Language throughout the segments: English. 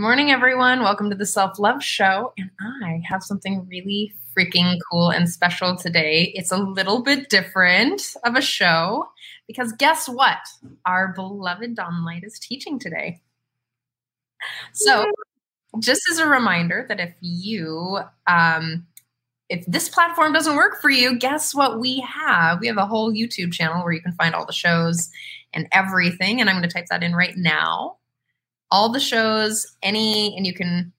morning, everyone. Welcome to the Self Love Show. And I have something really freaking cool and special today. It's a little bit different of a show because guess what? Our beloved Dawn Light is teaching today. So, just as a reminder that if you, um, if this platform doesn't work for you, guess what we have? We have a whole YouTube channel where you can find all the shows and everything. And I'm going to type that in right now all the shows, any, and you can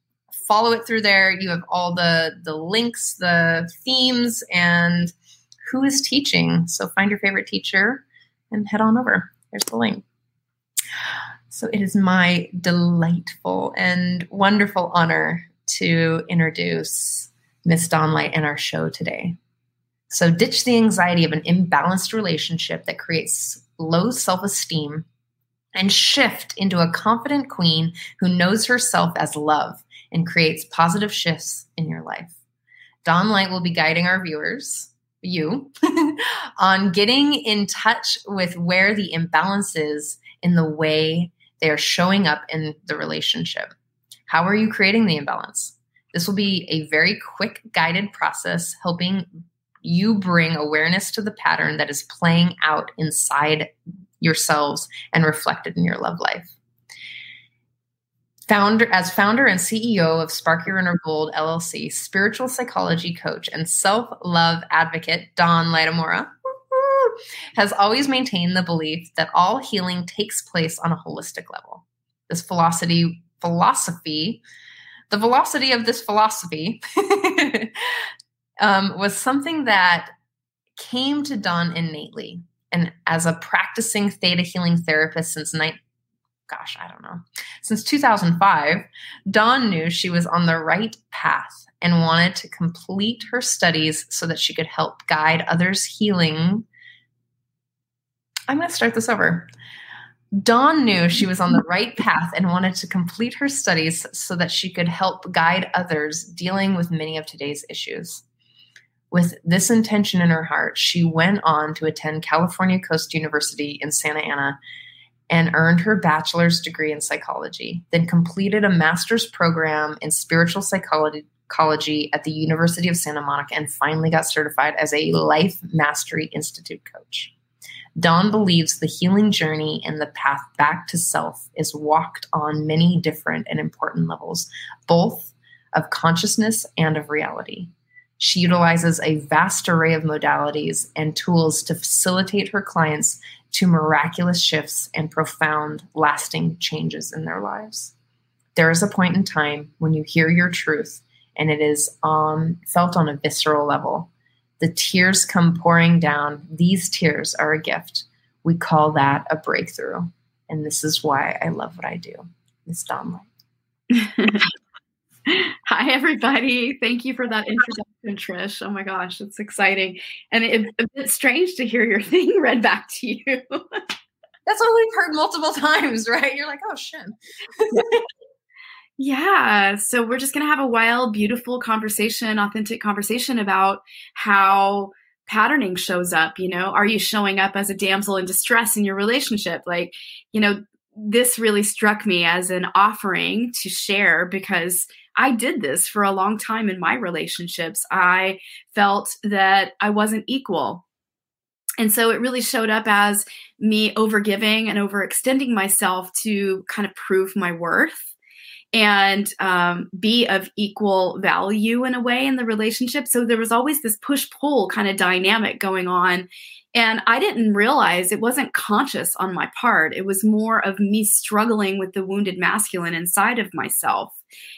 follow it through there. You have all the the links, the themes, and who is teaching. So find your favorite teacher and head on over. There's the link. So it is my delightful and wonderful honor to introduce Miss Dawn Light and our show today. So ditch the anxiety of an imbalanced relationship that creates low self-esteem and shift into a confident queen who knows herself as love and creates positive shifts in your life. Dawn Light will be guiding our viewers, you, on getting in touch with where the imbalance is in the way they are showing up in the relationship. How are you creating the imbalance? This will be a very quick guided process helping you bring awareness to the pattern that is playing out inside yourselves and reflected in your love life. Founder, as founder and CEO of Spark Your Inner Gold LLC, spiritual psychology coach and self love advocate Dawn Light Amora has always maintained the belief that all healing takes place on a holistic level. This philosophy, philosophy, the velocity of this philosophy um, was something that came to Dawn innately and as a practicing theta healing therapist since night gosh i don't know since 2005 dawn knew she was on the right path and wanted to complete her studies so that she could help guide others healing. I'm going to start this over. Dawn knew she was on the right path and wanted to complete her studies so that she could help guide others dealing with many of today's issues with this intention in her heart, she went on to attend California Coast University in Santa Ana and earned her bachelor's degree in psychology, then completed a master's program in spiritual psychology at the University of Santa Monica, and finally got certified as a Life Mastery Institute coach. Dawn believes the healing journey and the path back to self is walked on many different and important levels, both of consciousness and of reality. She utilizes a vast array of modalities and tools to facilitate her clients to miraculous shifts and profound, lasting changes in their lives. There is a point in time when you hear your truth and it is um, felt on a visceral level. The tears come pouring down. These tears are a gift. We call that a breakthrough. And this is why I love what I do. Miss Light. Hi, everybody. Thank you for that introduction, Trish. Oh my gosh, it's exciting. And it's a bit strange to hear your thing read back to you. That's what we've heard multiple times, right? You're like, oh, shit. yeah. So we're just going to have a wild, beautiful conversation, authentic conversation about how patterning shows up. You know, are you showing up as a damsel in distress in your relationship? Like, you know, this really struck me as an offering to share because I did this for a long time in my relationships. I felt that I wasn't equal. And so it really showed up as me overgiving and overextending myself to kind of prove my worth and um, be of equal value in a way in the relationship. So there was always this push pull kind of dynamic going on. And I didn't realize it wasn't conscious on my part. It was more of me struggling with the wounded masculine inside of myself.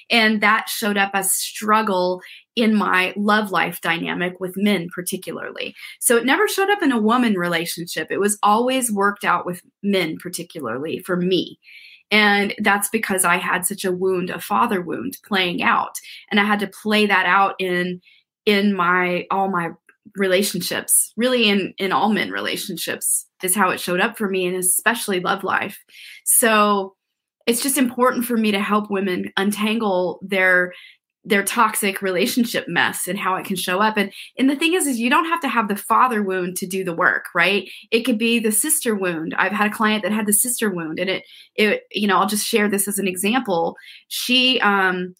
And that showed up as struggle in my love life dynamic with men, particularly. So it never showed up in a woman relationship. It was always worked out with men, particularly for me. And that's because I had such a wound, a father wound playing out. And I had to play that out in in my all my relationships really in in all men relationships is how it showed up for me and especially love life so it's just important for me to help women untangle their their toxic relationship mess and how it can show up. And and the thing is is you don't have to have the father wound to do the work right? It could be the sister wound. I've had a client that had the sister wound and it it you know i'll just share this as an example. She um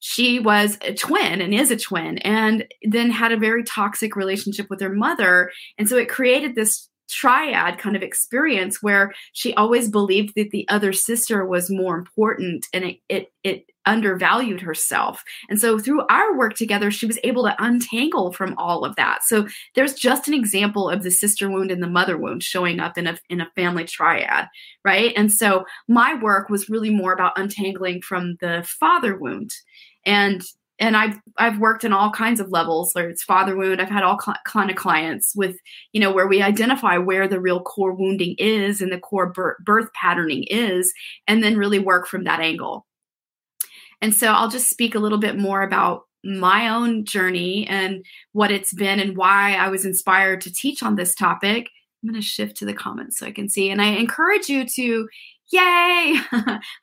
she was a twin and is a twin and then had a very toxic relationship with her mother. And so it created this triad kind of experience where she always believed that the other sister was more important and it it it undervalued herself. And so through our work together she was able to untangle from all of that. So there's just an example of the sister wound and the mother wound showing up in a in a family triad, right? And so my work was really more about untangling from the father wound. And and I've I've worked in all kinds of levels, whether it's father wound. I've had all kind of clients with, you know, where we identify where the real core wounding is and the core birth patterning is, and then really work from that angle. And so I'll just speak a little bit more about my own journey and what it's been and why I was inspired to teach on this topic. I'm going to shift to the comments so I can see. And I encourage you to yay!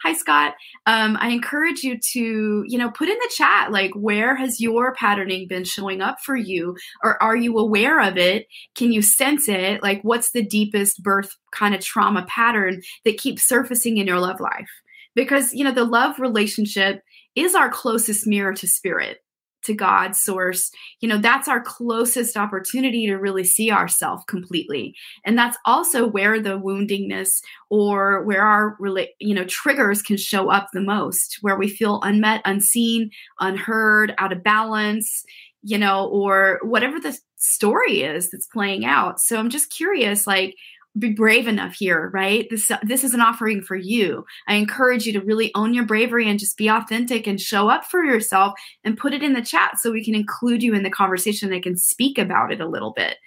Hi scott. Um, i encourage you to you know put in the chat like where has your patterning been showing up for you? Or are you aware of it? Can you sense it? Like what's the deepest birth kind of trauma pattern that keeps surfacing in your love life? Because you know the love relationship is our closest mirror to spirit to God source, you know, that's our closest opportunity to really see ourselves completely. And that's also where the woundingness or where our you know triggers can show up the most, where we feel unmet, unseen, unheard, out of balance, you know, or whatever the story is that's playing out. So I'm just curious like be brave enough here, right? This this is an offering for you. I encourage you to really own your bravery and just be authentic and show up for yourself and put it in the chat so we can include you in the conversation and can speak about it a little bit.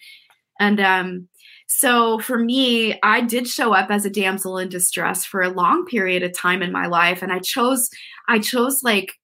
And um so for me, I did show up as a damsel in distress for a long period of time in my life and I chose I chose like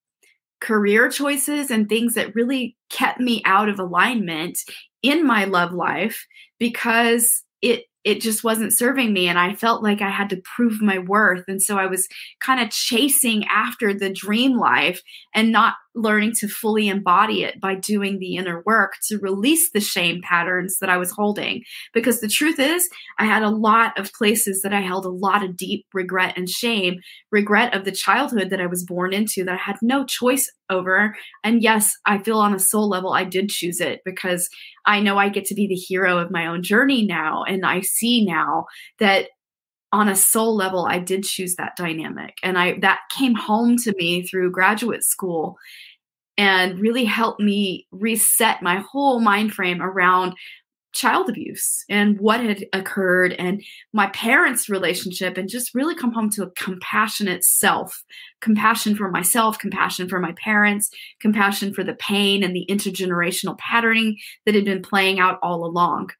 career choices and things that really kept me out of alignment in my love life because it it just wasn't serving me and i felt like i had to prove my worth. And so i was kind of chasing after the dream life and not learning to fully embody it by doing the inner work to release the shame patterns that I was holding. Because the truth is, I had a lot of places that I held a lot of deep regret and shame, regret of the childhood that I was born into that I had no choice over. And yes, I feel on a soul level, I did choose it because I know I get to be the hero of my own journey now. And I see now that on a soul level i did choose that dynamic. And i that came home to me through graduate school and really helped me reset my whole mind frame around child abuse and what had occurred and my parents relationship and just really come home to a compassionate self compassion for myself compassion for my parents compassion for the pain and the intergenerational patterning that had been playing out all along.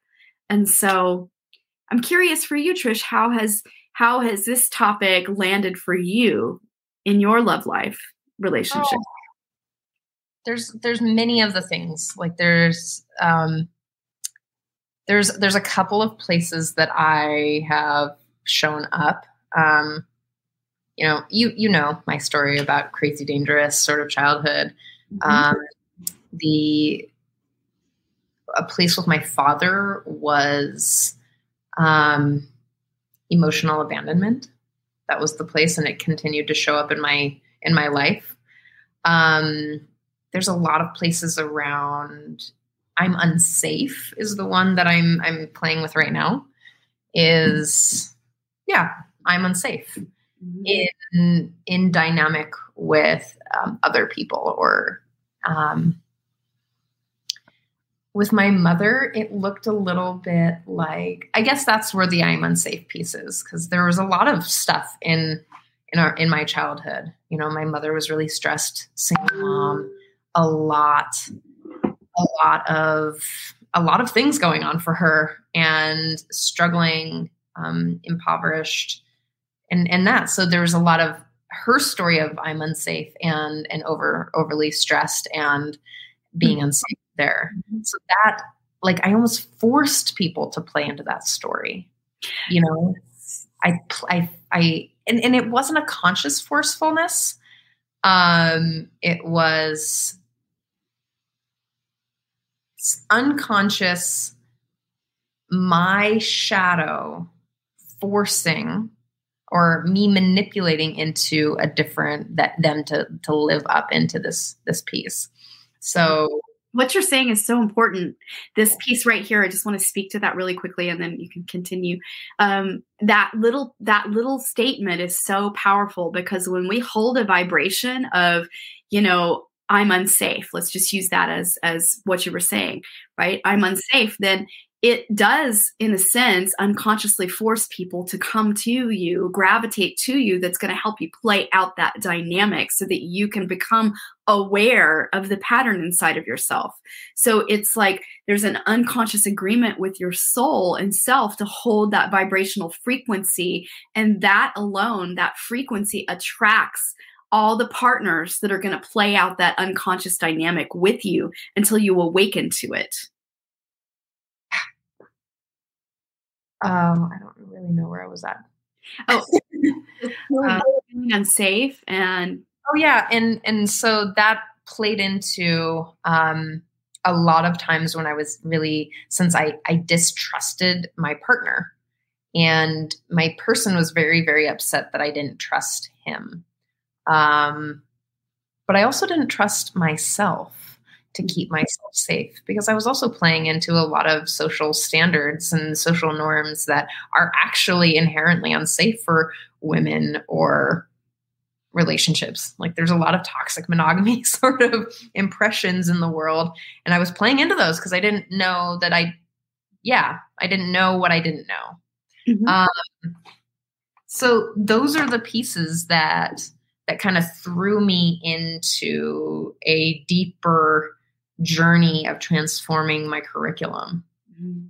And so I'm curious for you, Trish, how has how has this topic landed for you in your love life relationship? Oh, there's there's many of the things. Like there's um there's there's a couple of places that I have shown up. Um, you know, you you know my story about crazy dangerous sort of childhood. Mm-hmm. Um, the a place with my father was um, emotional abandonment. That was the place, and it continued to show up in my in my life. Um, there's a lot of places around. I'm unsafe is the one that I'm I'm playing with right now. Is yeah, I'm unsafe mm-hmm. in in dynamic with um, other people or um, with my mother, it looked a little bit like I guess that's where the I'm unsafe piece is because there was a lot of stuff in in our in my childhood. You know, my mother was really stressed, single mom, a lot, a lot of a lot of things going on for her and struggling, um, impoverished, and and that. So there was a lot of her story of I'm unsafe and and over overly stressed and being mm-hmm. unsafe there. Mm-hmm. So that, like, I almost forced people to play into that story. You know, I, I, I, and, and it wasn't a conscious forcefulness, Um, it was unconscious, my shadow forcing or me manipulating into a different that them to to live up into this this piece. So what you're saying is so important. This piece right here, I just want to speak to that really quickly, and then you can continue. Um, that little that little statement is so powerful because when we hold a vibration of, you know, I'm unsafe. Let's just use that as as what you were saying, right? I'm unsafe. Then it does, in a sense, unconsciously force people to come to you, gravitate to you, that's going to help you play out that dynamic so that you can become aware of the pattern inside of yourself. So it's like there's an unconscious agreement with your soul and self to hold that vibrational frequency. And that alone, that frequency attracts all the partners that are going to play out that unconscious dynamic with you until you awaken to it. Um, I don't really know where I was at. Oh, um, unsafe and oh yeah, and and so that played into um, a lot of times when I was really since I I distrusted my partner, and my person was very very upset that I didn't trust him, um, but I also didn't trust myself to keep myself safe because I was also playing into a lot of social standards and social norms that are actually inherently unsafe for women or relationships. Like there's a lot of toxic monogamy sort of impressions in the world. And I was playing into those because I didn't know that I, yeah, I didn't know what I didn't know. Mm-hmm. Um, so those are the pieces that that kind of threw me into a deeper journey of transforming my curriculum. Mm-hmm.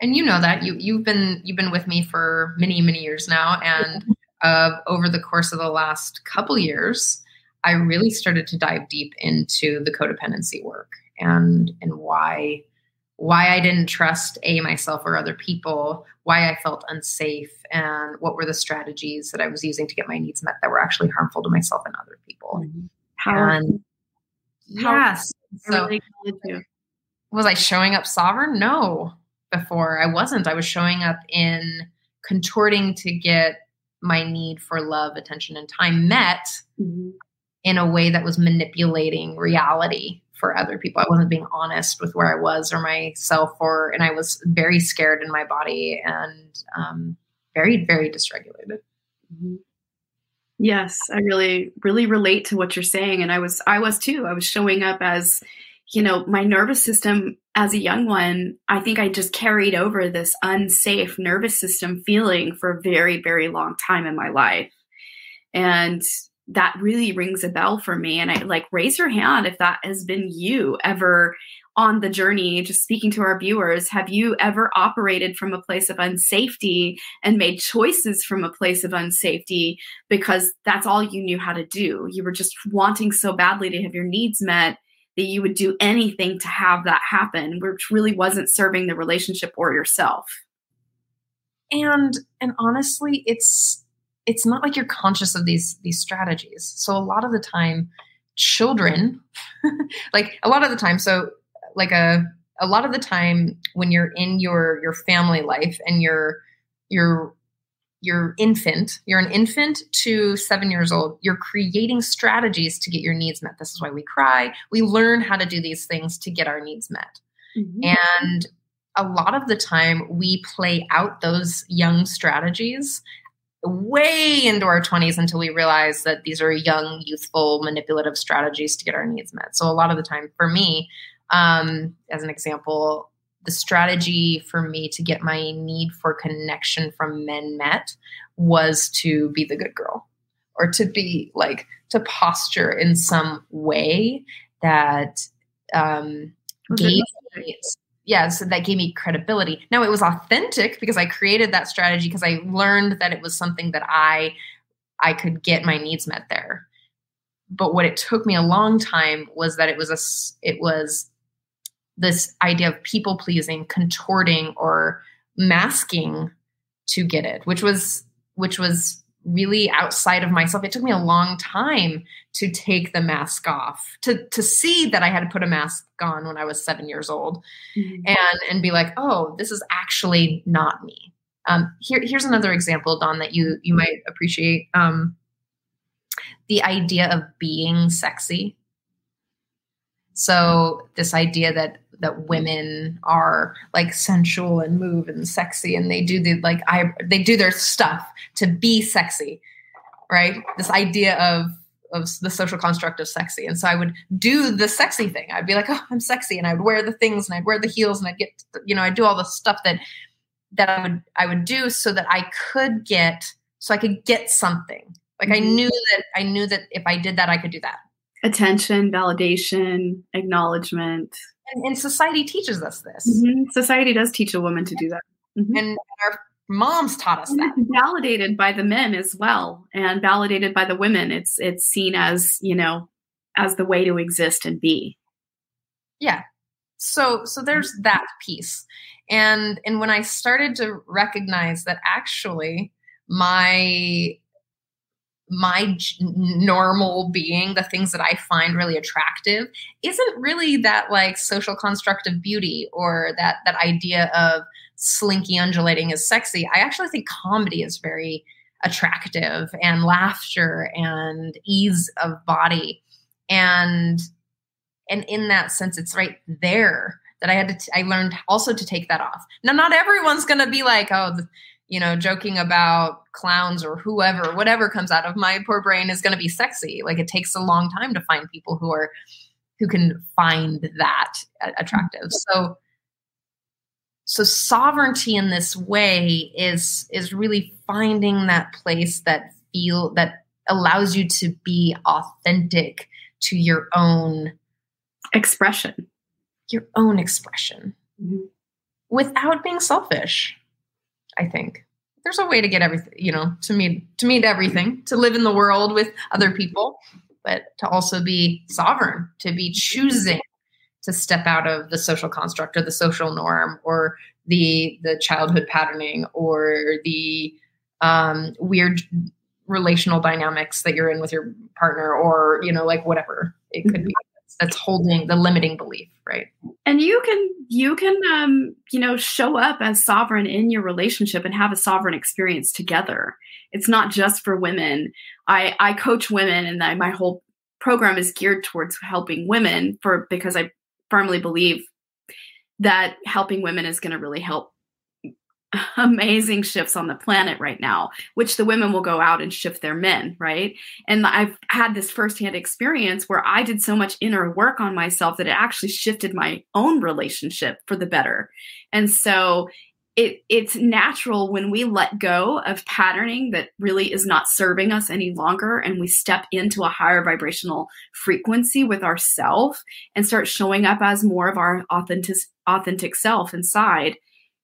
And you know that you you've been you've been with me for many many years now, and uh, over the course of the last couple years, I really started to dive deep into the codependency work and and why why I didn't trust a myself or other people, why I felt unsafe, and what were the strategies that I was using to get my needs met that were actually harmful to myself and other people. Mm-hmm. And yes, so, was I showing up sovereign? No, before I wasn't. I was showing up in contorting to get my need for love, attention, and time met mm-hmm. in a way that was manipulating reality for other people. I wasn't being honest with where I was or myself, or and I was very scared in my body and um, very, very dysregulated. Mm-hmm. Yes, I really really relate to what you're saying and I was I was too. I was showing up as you know, my nervous system as a young one, I think I just carried over this unsafe nervous system feeling for a very very long time in my life. And that really rings a bell for me and I like raise your hand if that has been you ever on the journey, just speaking to our viewers, have you ever operated from a place of unsafety and made choices from a place of unsafety because that's all you knew how to do? You were just wanting so badly to have your needs met that you would do anything to have that happen, which really wasn't serving the relationship or yourself. And and honestly, it's it's not like you're conscious of these these strategies. So a lot of the time children like a lot of the time so like a a lot of the time when you're in your your family life and you're you're you're infant you're an infant to seven years old you're creating strategies to get your needs met. This is why we cry. We learn how to do these things to get our needs met. Mm-hmm. and a lot of the time we play out those young strategies way into our 20s until we realize that these are young youthful manipulative strategies to get our needs met. So a lot of the time for me um, as an example, the strategy for me to get my need for connection from men met was to be the good girl or to be like to posture in some way that um, gave me yeah so that gave me credibility. Now it was authentic because i created that strategy because i learned that it was something that i i could get my needs met there. But what it took me a long time was that it was a it was this idea of people pleasing, contorting, or masking to get it, which was which was really outside of myself. It took me a long time to take the mask off, to to see that I had to put a mask on when I was seven years old, mm-hmm. and and be like, oh, this is actually not me. Um, here, here's another example, Dawn, that you you might appreciate. Um, the idea of being sexy. So this idea that that women are like sensual and move and sexy and they do the like I they do their stuff to be sexy, right? This idea of of the social construct of sexy. And so I would do the sexy thing. I'd be like, oh, I'm sexy, and I would wear the things and I'd wear the heels and I'd get you know I'd do all the stuff that that I would I would do so that I could get so I could get something. Like I mm-hmm. knew that I knew that if I did that, I could do that. Attention, validation, acknowledgement. And, and society teaches us this. Mm-hmm. Society does teach a woman to do that. Mm-hmm. And our moms taught us that. validated by the men as well, and validated by the women. It's it's seen as you know as the way to exist and be. Yeah. So so there's that piece and and when i started to recognize that actually my my normal being the things that i find really attractive isn't really that like social construct of beauty or that that idea of slinky undulating is sexy i actually think comedy is very attractive and laughter and ease of body and and in that sense it's right there that I had to, t- I learned also to take that off. Now, not everyone's going to be like, oh, you know, joking about clowns or whoever, whatever comes out of my poor brain is going to be sexy. Like it takes a long time to find people who are, who can find that attractive. So, so sovereignty in this way is is really finding that place that feel that allows you to be authentic to your own expression your own expression mm-hmm. without being selfish. I think there's a way to get everything, you know, to meet to meet everything, to live in the world with other people, but to also be sovereign, to be choosing to step out of the social construct or the social norm or the the childhood patterning or the um, weird relational dynamics that you're in with your partner or you know like whatever it could mm-hmm. be that's holding the limiting belief right? And you can you can um you know show up as sovereign in your relationship and have a sovereign experience together. It's not just for women. I i coach women and I, my whole program is geared towards helping women for because i firmly believe that helping women is going to really help amazing shifts on the planet right now, which the women will go out and shift their men, right? And I've had this firsthand experience where I did so much inner work on myself that it actually shifted my own relationship for the better. And so it it's natural when we let go of patterning that really is not serving us any longer and we step into a higher vibrational frequency with ourself and start showing up as more of our authentic authentic self inside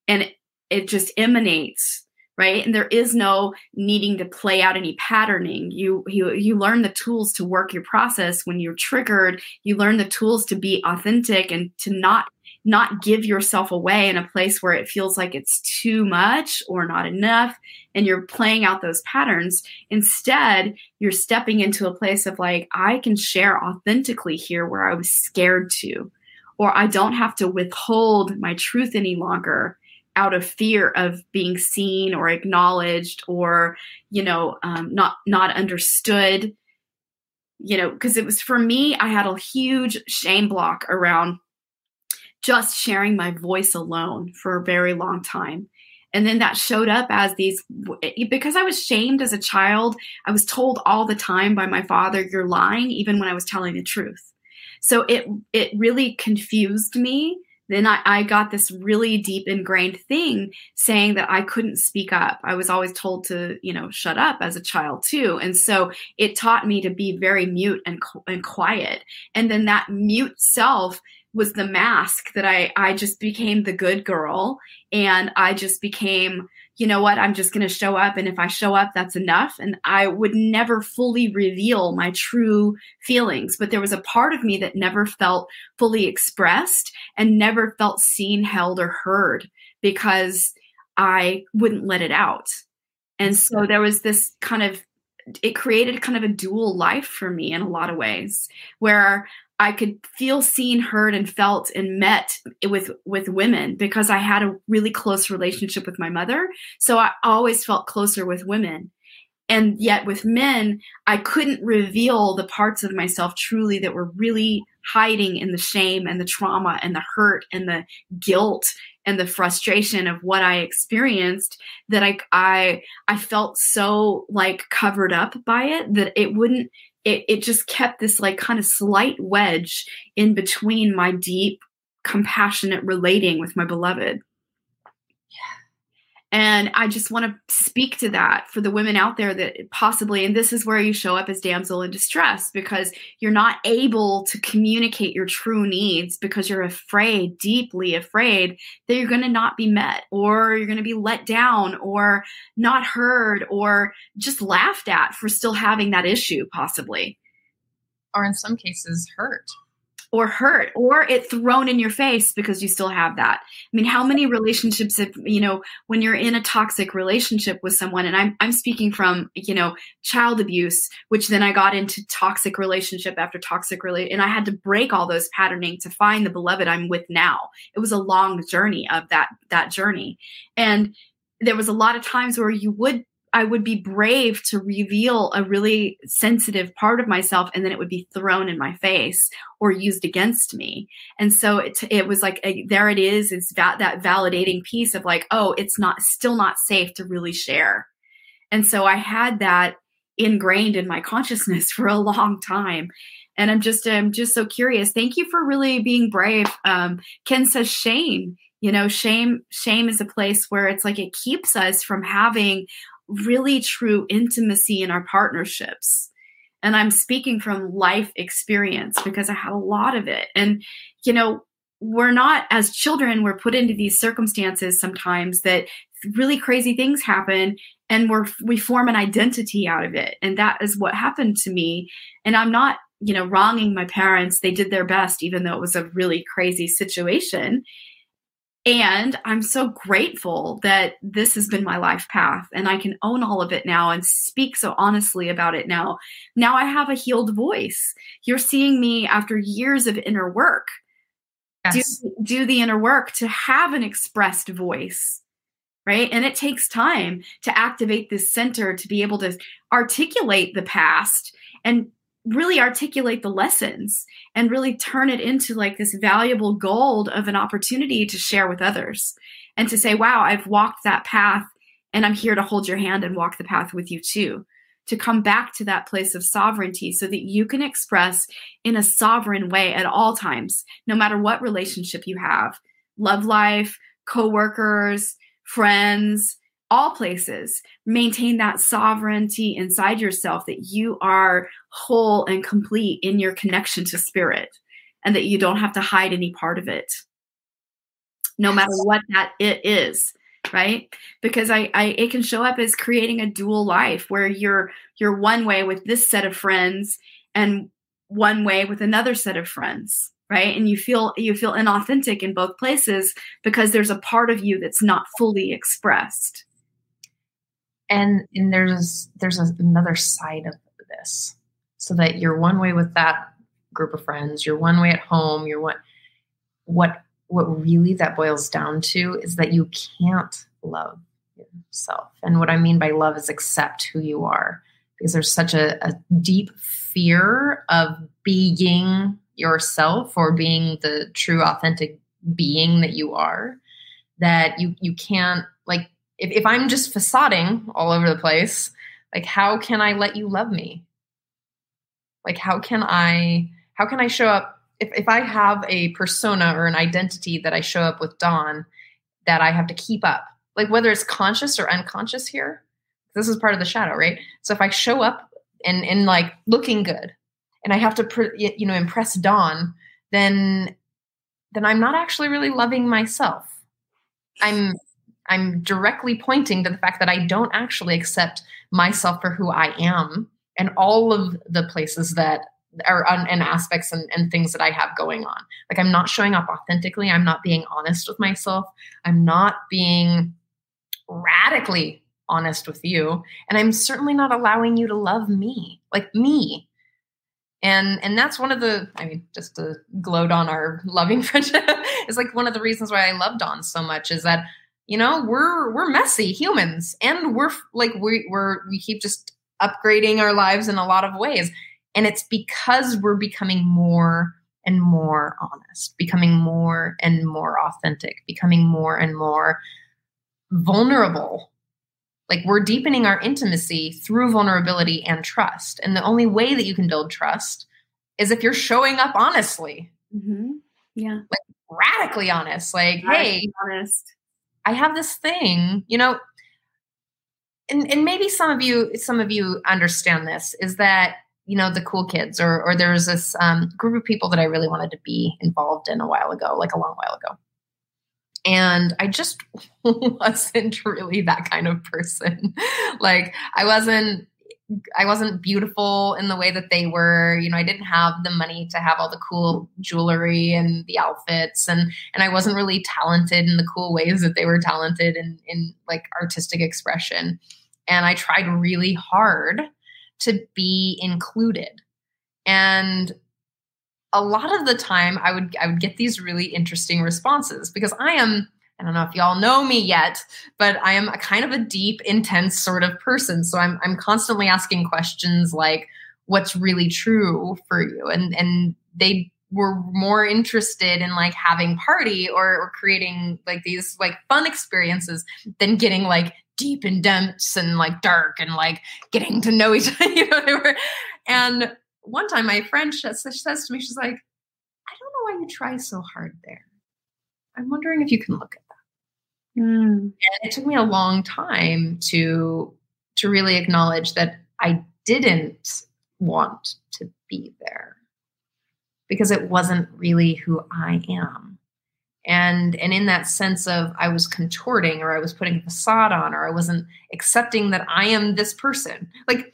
and it just emanates right? And there is no needing to play out any patterning. You you you learn the tools to work your process when you're triggered. You learn the tools to be authentic and to not not give yourself away in a place where it feels like it's too much or not enough and you're playing out those patterns. Instead you're stepping into a place of like i can share authentically here where i was scared to or i don't have to withhold my truth any longer out of fear of being seen or acknowledged or you know um, not not understood you know because it was for me i had a huge shame block around just sharing my voice alone for a very long time. And then that showed up as these because i was shamed as a child i was told all the time by my father you're lying even when i was telling the truth. So it it really confused me then I, I, got this really deep ingrained thing saying that I couldn't speak up. I was always told to, you know, shut up as a child too. And so it taught me to be very mute and, and quiet. And then that mute self was the mask that I, I just became the good girl and I just became you know what, I'm just going to show up. And if I show up, that's enough. And I would never fully reveal my true feelings. But there was a part of me that never felt fully expressed and never felt seen, held, or heard because I wouldn't let it out. And so mm-hmm. there was this kind of it created kind of a dual life for me in a lot of ways where I could feel seen, heard, and felt and met with with women because I had a really close relationship with my mother. So I always felt closer with women. And yet with men, I couldn't reveal the parts of myself truly that were really hiding in the shame and the trauma and the hurt and the guilt and the frustration of what I experienced that I I I felt so like covered up by it that it wouldn't it, it just kept this like kind of slight wedge in between my deep compassionate relating with my beloved and I just want to speak to that for the women out there that possibly, and this is where you show up as damsel in distress because you're not able to communicate your true needs because you're afraid, deeply afraid that you're going to not be met or you're going to be let down or not heard or just laughed at for still having that issue, possibly. Or in some cases, hurt or hurt or it thrown in your face because you still have that. I mean, how many relationships if you know when you're in a toxic relationship with someone and I'm I'm speaking from, you know, child abuse, which then I got into toxic relationship after toxic relate and I had to break all those patterning to find the beloved I'm with now. It was a long journey of that that journey. And there was a lot of times where you would I would be brave to reveal a really sensitive part of myself and then it would be thrown in my face or used against me. And so it, it was like, a, there it is. It's that, that validating piece of like, oh, it's not still not safe to really share. And so I had that ingrained in my consciousness for a long time. And I'm just, I'm just so curious. Thank you for really being brave. Um, Ken says shame you know shame shame is a place where it's like it keeps us from having really true intimacy in our partnerships. And I'm speaking from life experience because I had a lot of it. And, you know, we're not, as children, we're put into these circumstances sometimes that really crazy things happen and we're we form an identity out of it and that is what happened to me and i'm not you know wronging my parents they did their best even though it was a really crazy situation and I'm so grateful that this has been my life path and I can own all of it now and speak so honestly about it now. Now I have a healed voice. You're seeing me after years of inner work. Yes. Do, do the inner work to have an expressed voice right? And it takes time to activate this center to be able to articulate the past and really articulate the lessons and really turn it into like this valuable gold of an opportunity to share with others and to say, wow, I've walked that path and I'm here to hold your hand and walk the path with you too. To come back to that place of sovereignty so that you can express in a sovereign way at all times, no matter what relationship you have love life, coworkers, friends, all places maintain that sovereignty inside yourself that you are whole and complete in your connection to spirit and that you don't have to hide any part of it no matter what that it is right? Because I, I it can show up as creating a dual life where you're you're one way with this set of friends and one way with another set of friends right? And you feel you feel inauthentic in both places because there's a part of you that's not fully expressed. And and there's there's another side of this so that you're one way with that group of friends you're one way at home you're what what what really that boils down to is that you can't love yourself and what i mean by love is accept who you are because there's such a, a deep fear of being yourself or being the true authentic being that you are that you you can't like if, if I'm just facading all over the place, like how can I let you love me? Like how can I how can I show up if, if I have a persona or an identity that I show up with Dawn that I have to keep up, like whether it's conscious or unconscious here, this is part of the shadow, right? So if I show up and and like looking good, and I have to you know impress Dawn, then then I'm not actually really loving myself. I'm I'm directly pointing to the fact that I don't actually accept myself for who I am and all of the places that are and aspects and, and things that I have going on. Like I'm not showing up authentically. I'm not being honest with myself. I'm not being radically honest with you and i'm certainly not allowing you to love me like me and and that's one of the i mean just to gloat on our loving friendship is like one of the reasons why i love dawn so much is that you know we're we're messy humans and we're like we, we're we keep just upgrading our lives in a lot of ways and it's because we're becoming more and more honest becoming more and more authentic becoming more and more vulnerable like we're deepening our intimacy through vulnerability and trust. And the only way that you can build trust is if you're showing up honestly. Mm-hmm. Yeah. Like radically honest. Like, Radically hey, honest. I have this thing, you know, and, and maybe some of you, some of you understand this, is that you know the cool kids or or there was this um, group of people that i really wanted to be involved in a while ago like a long while ago and I just wasn't really that kind of person. like I wasn't I wasn't beautiful in the way that they were. You know, I didn't have the money to have all the cool jewelry and the outfits and and I wasn't really talented in the cool ways that they were talented in in like artistic expression. And I tried really hard to be included. And a lot of the time I would I would get these really interesting responses because I am I don't know if y'all know me yet, but I am a kind of a deep, intense sort of person. So I'm I'm constantly asking questions like what's really true for you and and they were more interested in like having party or, or creating like these like fun experiences than getting like deep and dense and like dark and like getting to know each other you know they were and one time my friend says, says to me, she's like, I don't know why you try so hard there. I'm wondering if you can look at that. Mm. And it took me a long time to to really acknowledge that I didn't want to be there because it wasn't really who I am. And and in that sense of I was contorting or I was putting a facade on or I wasn't accepting that I am this person. Like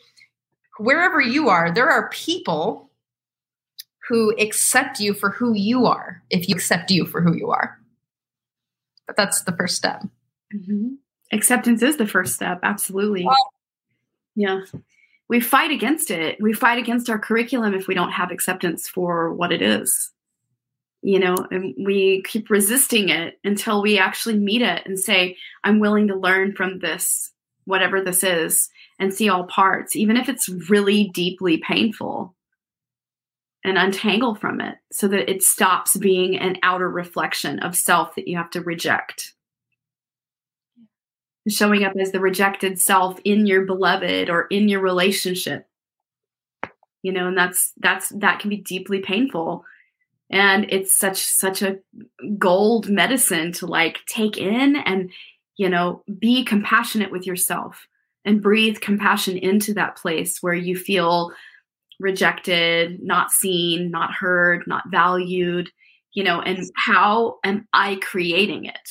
wherever you are, there are people who accept you for who you are if you accept you for who you are. But that's the first step. Mm-hmm. Acceptance is the first step. Absolutely. Well, yeah. We fight against it. We fight against our curriculum if we don't have acceptance for what it is. You know, and we keep resisting it until we actually meet it and say, I'm willing to learn from this, whatever this is and see all parts, even if it's really deeply painful, and untangle from it so that it stops being an outer reflection of self that you have to reject. Showing up as the rejected self in your beloved or in your relationship. You know, and that's that's that can be deeply painful. And it's such such a gold medicine to like take in and you know, be compassionate with yourself and breathe compassion into that place where you feel rejected, not seen, not heard, not valued, you know, and how am I creating it?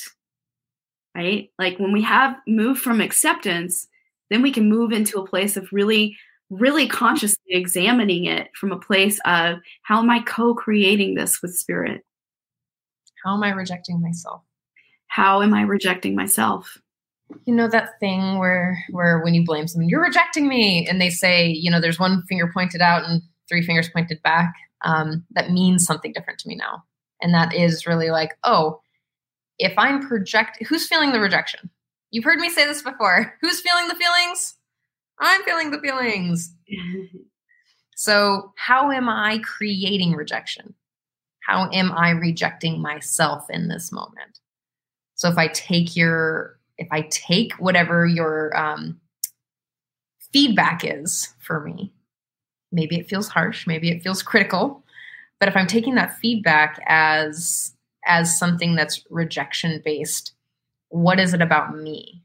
Right? Like when we have moved from acceptance, then we can move into a place of really, really consciously examining it from a place of how am I co creating this with spirit? How am I rejecting myself? How am I rejecting myself? you know that thing where where when you blame someone you're rejecting me and they say you know there's one finger pointed out and three fingers pointed back um, that means something different to me now and that is really like oh if i'm project who's feeling the rejection you've heard me say this before who's feeling the feelings i'm feeling the feelings. So how am i creating rejection? How am i rejecting myself in this moment? So if i take your if I take whatever your um, feedback is for me, maybe it feels harsh, maybe it feels critical, but if I'm taking that feedback as as something that's rejection based, what is it about me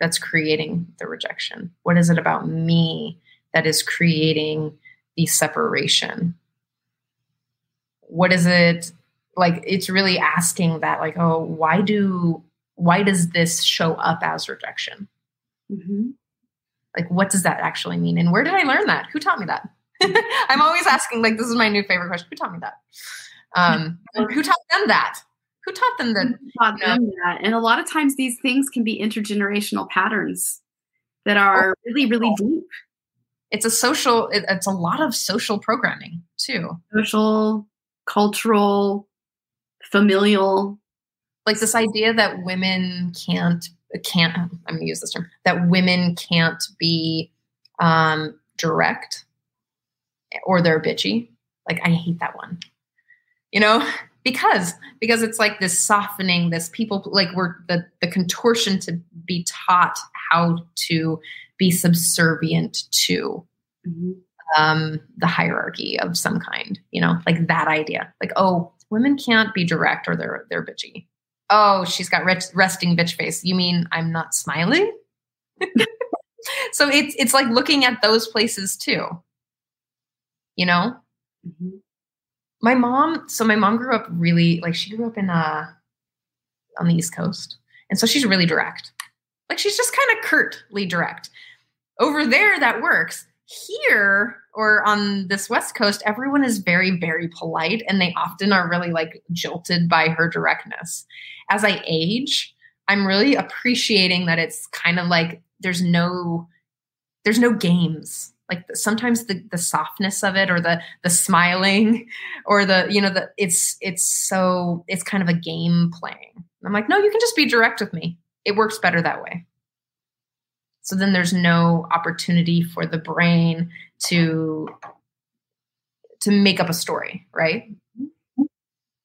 that's creating the rejection? What is it about me that is creating the separation? What is it like? It's really asking that, like, oh, why do why does this show up as rejection? Mm-hmm. Like, what does that actually mean? And where did I learn that? Who taught me that? I'm always asking, like, this is my new favorite question. Who taught me that? Um, who taught them that? Who taught them that? Taught them that? And a lot of times these things can be intergenerational patterns. that are really, really deep. It's a social, it, it's a lot of social programming too. Social, cultural, familial. Like this idea that women can't, can't, I'm going to use this term, that women can't be um, direct or they're bitchy. Like I hate that one. You know, because because it's like this softening this people like we're the the contortion to be taught how to be subservient to mm-hmm. um, the hierarchy of some kind you know like that idea. Like oh women can't be direct or they're they're bitchy. Oh she's got resting bitch face. You mean i'm not smiling? So it's it's like looking at those places too. You know? Mm-hmm my mom so my mom grew up really like she grew up in uh on the east coast. And so she's really direct. Like she's just kind of curtly direct. Over there that works. Here or on this west coast everyone is very very polite and they often are really like jolted by her directness. As i age i'm really appreciating that it's kind of like there's no there's no games like sometimes the the softness of it or the the smiling or the you know the it's it's so it's kind of a game playing. I'm like no you can just be direct with me. It works better that way. So then there's no opportunity for the brain to to make up a story right?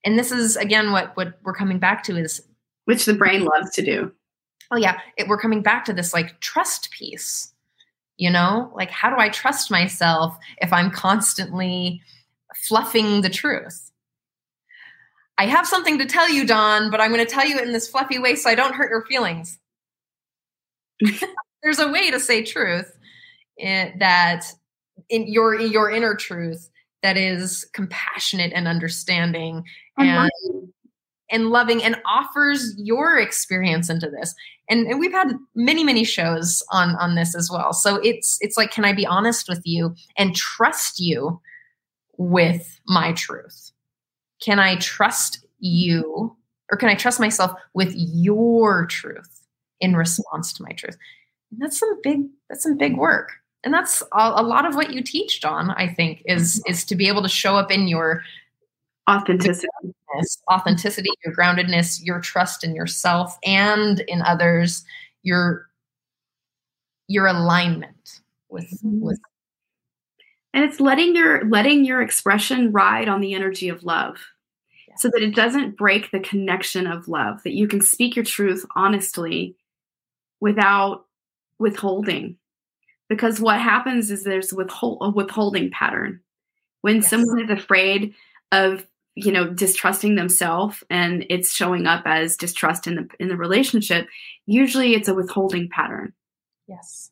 And this is again what what we're coming back to is which the brain loves to do. Oh yeah. It, we're coming back to this like trust piece you know? Like how do i trust myself if i'm constantly fluffing the truth? I have something to tell you Dawn but i'm going to tell you it in this fluffy way so i don't hurt your feelings. There's a way to say truth in, eh, that in your your inner truth that is compassionate and understanding and and loving and offers your experience into this. And, and we've had many many shows on on this as well. So it's it's like can i be honest with you and trust you with my truth? Can i trust you or can i trust myself with your truth in response to my truth? And that's some big that's some big work. And that's a, a lot of what you teach Dawn i think is is to be able to show up in your authenticity authenticity your groundedness your trust in yourself and in others your your alignment with mm-hmm. with and it's letting your letting your expression ride on the energy of love so that it doesn't break the connection of love that you can speak your truth honestly without withholding because what happens is there's withhold, a withholding pattern when yes. someone is afraid of you know distrusting themselves and it's showing up as distrust in the in the relationship usually it's a withholding pattern. Yes.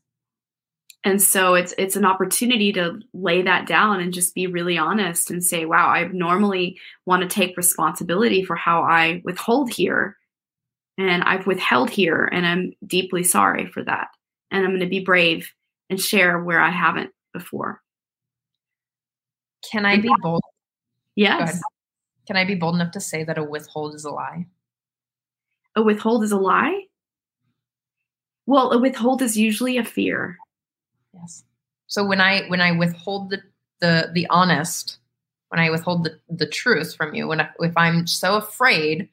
And so it's it's an opportunity to lay that down and just be really honest and say wow i normally want to take responsibility for how i withhold here and i've withheld here and i'm deeply sorry for that. And i'm going to be brave and share where i haven't before. Can i be bold? Yes can I be bold enough to say that a withhold is a lie? A withhold is a lie? Well, a withhold is usually a fear. Yes. So when I when I withhold the the the honest, when I withhold the the truth from you, when I, if I'm so afraid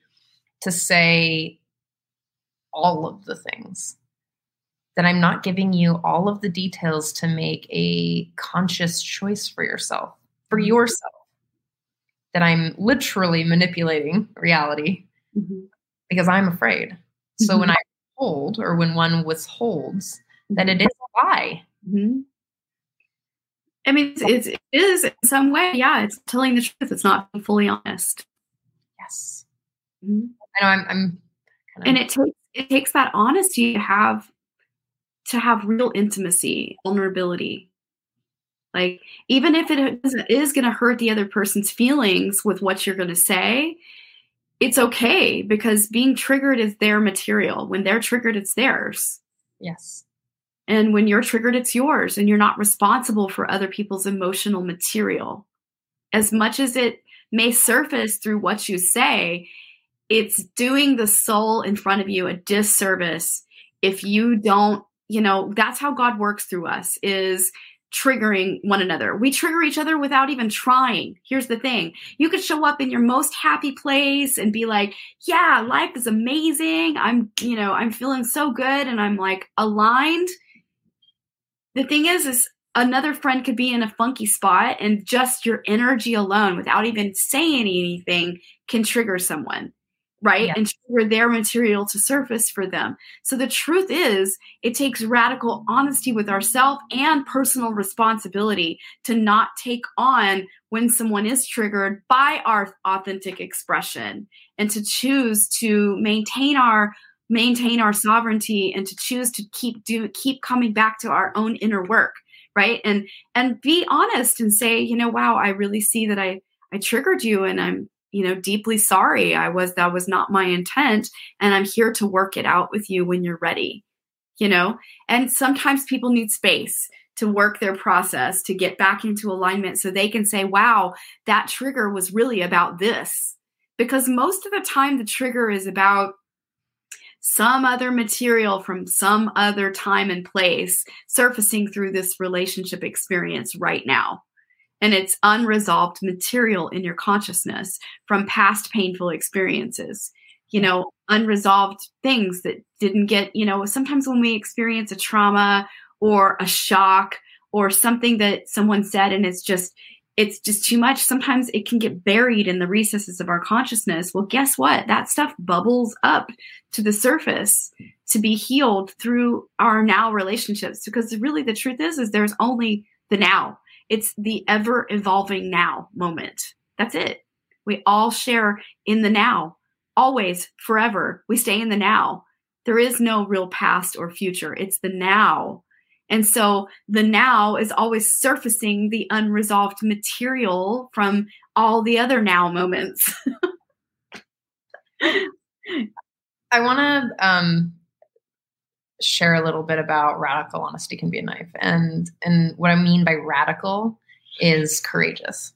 to say all of the things, then I'm not giving you all of the details to make a conscious choice for yourself, for mm-hmm. yourself that I'm literally manipulating reality mm-hmm. because I'm afraid. Mm-hmm. So when I hold or when one withholds, then it is a lie. Mm-hmm. I mean, it's, it is in some way, yeah, it's telling the truth. It's not fully honest. Yes. Mm-hmm. I know I'm, I'm kind of- and it takes, it takes that honesty to have, to have real intimacy, vulnerability, like, even if it is going to hurt the other person's feelings with what you're going to say, it's okay because being triggered is their material. When they're triggered, it's theirs. Yes. And when you're triggered, it's yours, and you're not responsible for other people's emotional material. As much as it may surface through what you say, it's doing the soul in front of you a disservice if you don't you know, that's how God works through us is triggering one another. We trigger each other without even trying. Here's the thing. You could show up in your most happy place and be like, "Yeah, life is amazing. I'm, you know, I'm feeling so good and I'm like aligned." The thing is is another friend could be in a funky spot and just your energy alone without even saying anything can trigger someone right? Yeah. And trigger their material to surface for them. So the truth is, it takes radical honesty with ourselves and personal responsibility to not take on when someone is triggered by our authentic expression and to choose to maintain our maintain our sovereignty and to choose to keep do keep coming back to our own inner work right and and be honest and say you know wow i really see that i i triggered you and i'm you know deeply sorry. I was that was not my intent and i'm here to work it out with you when you're ready you know? And sometimes people need space to work their process to get back into alignment so they can say wow that trigger was really about this. Because most of the time the trigger is about some other material from some other time and place surfacing through this relationship experience right now and it's unresolved material in your consciousness from past painful experiences. You know unresolved things that didn't get you know sometimes when we experience a trauma or a shock or something that someone said and it's just it's just too much sometimes it can get buried in the recesses of our consciousness. Well guess what? That stuff bubbles up to the surface to be healed through our now relationships because really the truth is is there's only the now it's the ever evolving now moment. That's it. We all share in the now, always, forever. We stay in the now. There is no real past or future, it's the now. And so the now is always surfacing the unresolved material from all the other now moments. I want to um, share a little bit about radical honesty can be a knife. And and what I mean by radical is courageous.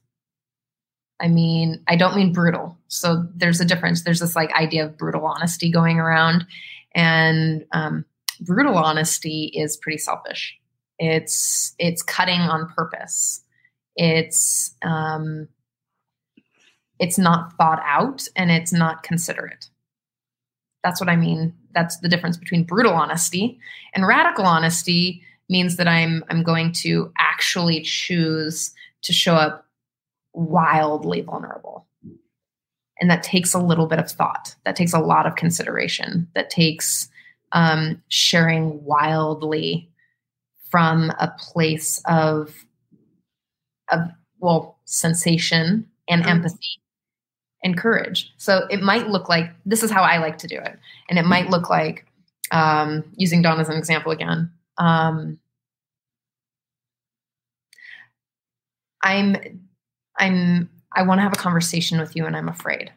I mean, I don't mean brutal. So there's a difference. There's this like idea of brutal honesty going around, and um, brutal honesty is pretty selfish. It's it's cutting on purpose. It's um, it's not thought out and it's not considerate. That's what I mean. That's the difference between brutal honesty and radical honesty means that I'm I'm going to actually choose to show up wildly vulnerable. And that takes a little bit of thought. That takes a lot of consideration. That takes um, sharing wildly from a place of of well sensation and mm-hmm. empathy and courage. So it might look like this is how I like to do it. And it might look like, um, using Dawn as an example again, um, I'm, I'm, I want to have a conversation with you and I'm afraid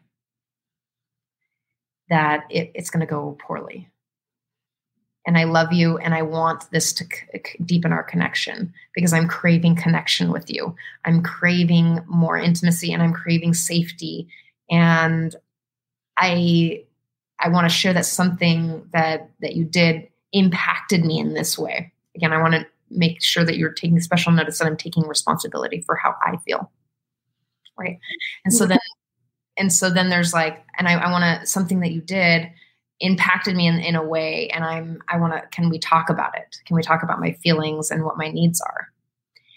that it, it's going to go poorly. And I love you and I want this to c- deepen our connection because I'm craving connection with you. I'm craving more intimacy and I'm craving safety and i i want to share that something that that you did impacted me in this way. Again i want to make sure that you're taking special notice that i'm taking responsibility for how i feel. Right? And so mm-hmm. then and so then there's like and i, I want to something that you did impacted me in, in a way and i'm i want to can we talk about it? Can we talk about my feelings and what my needs are?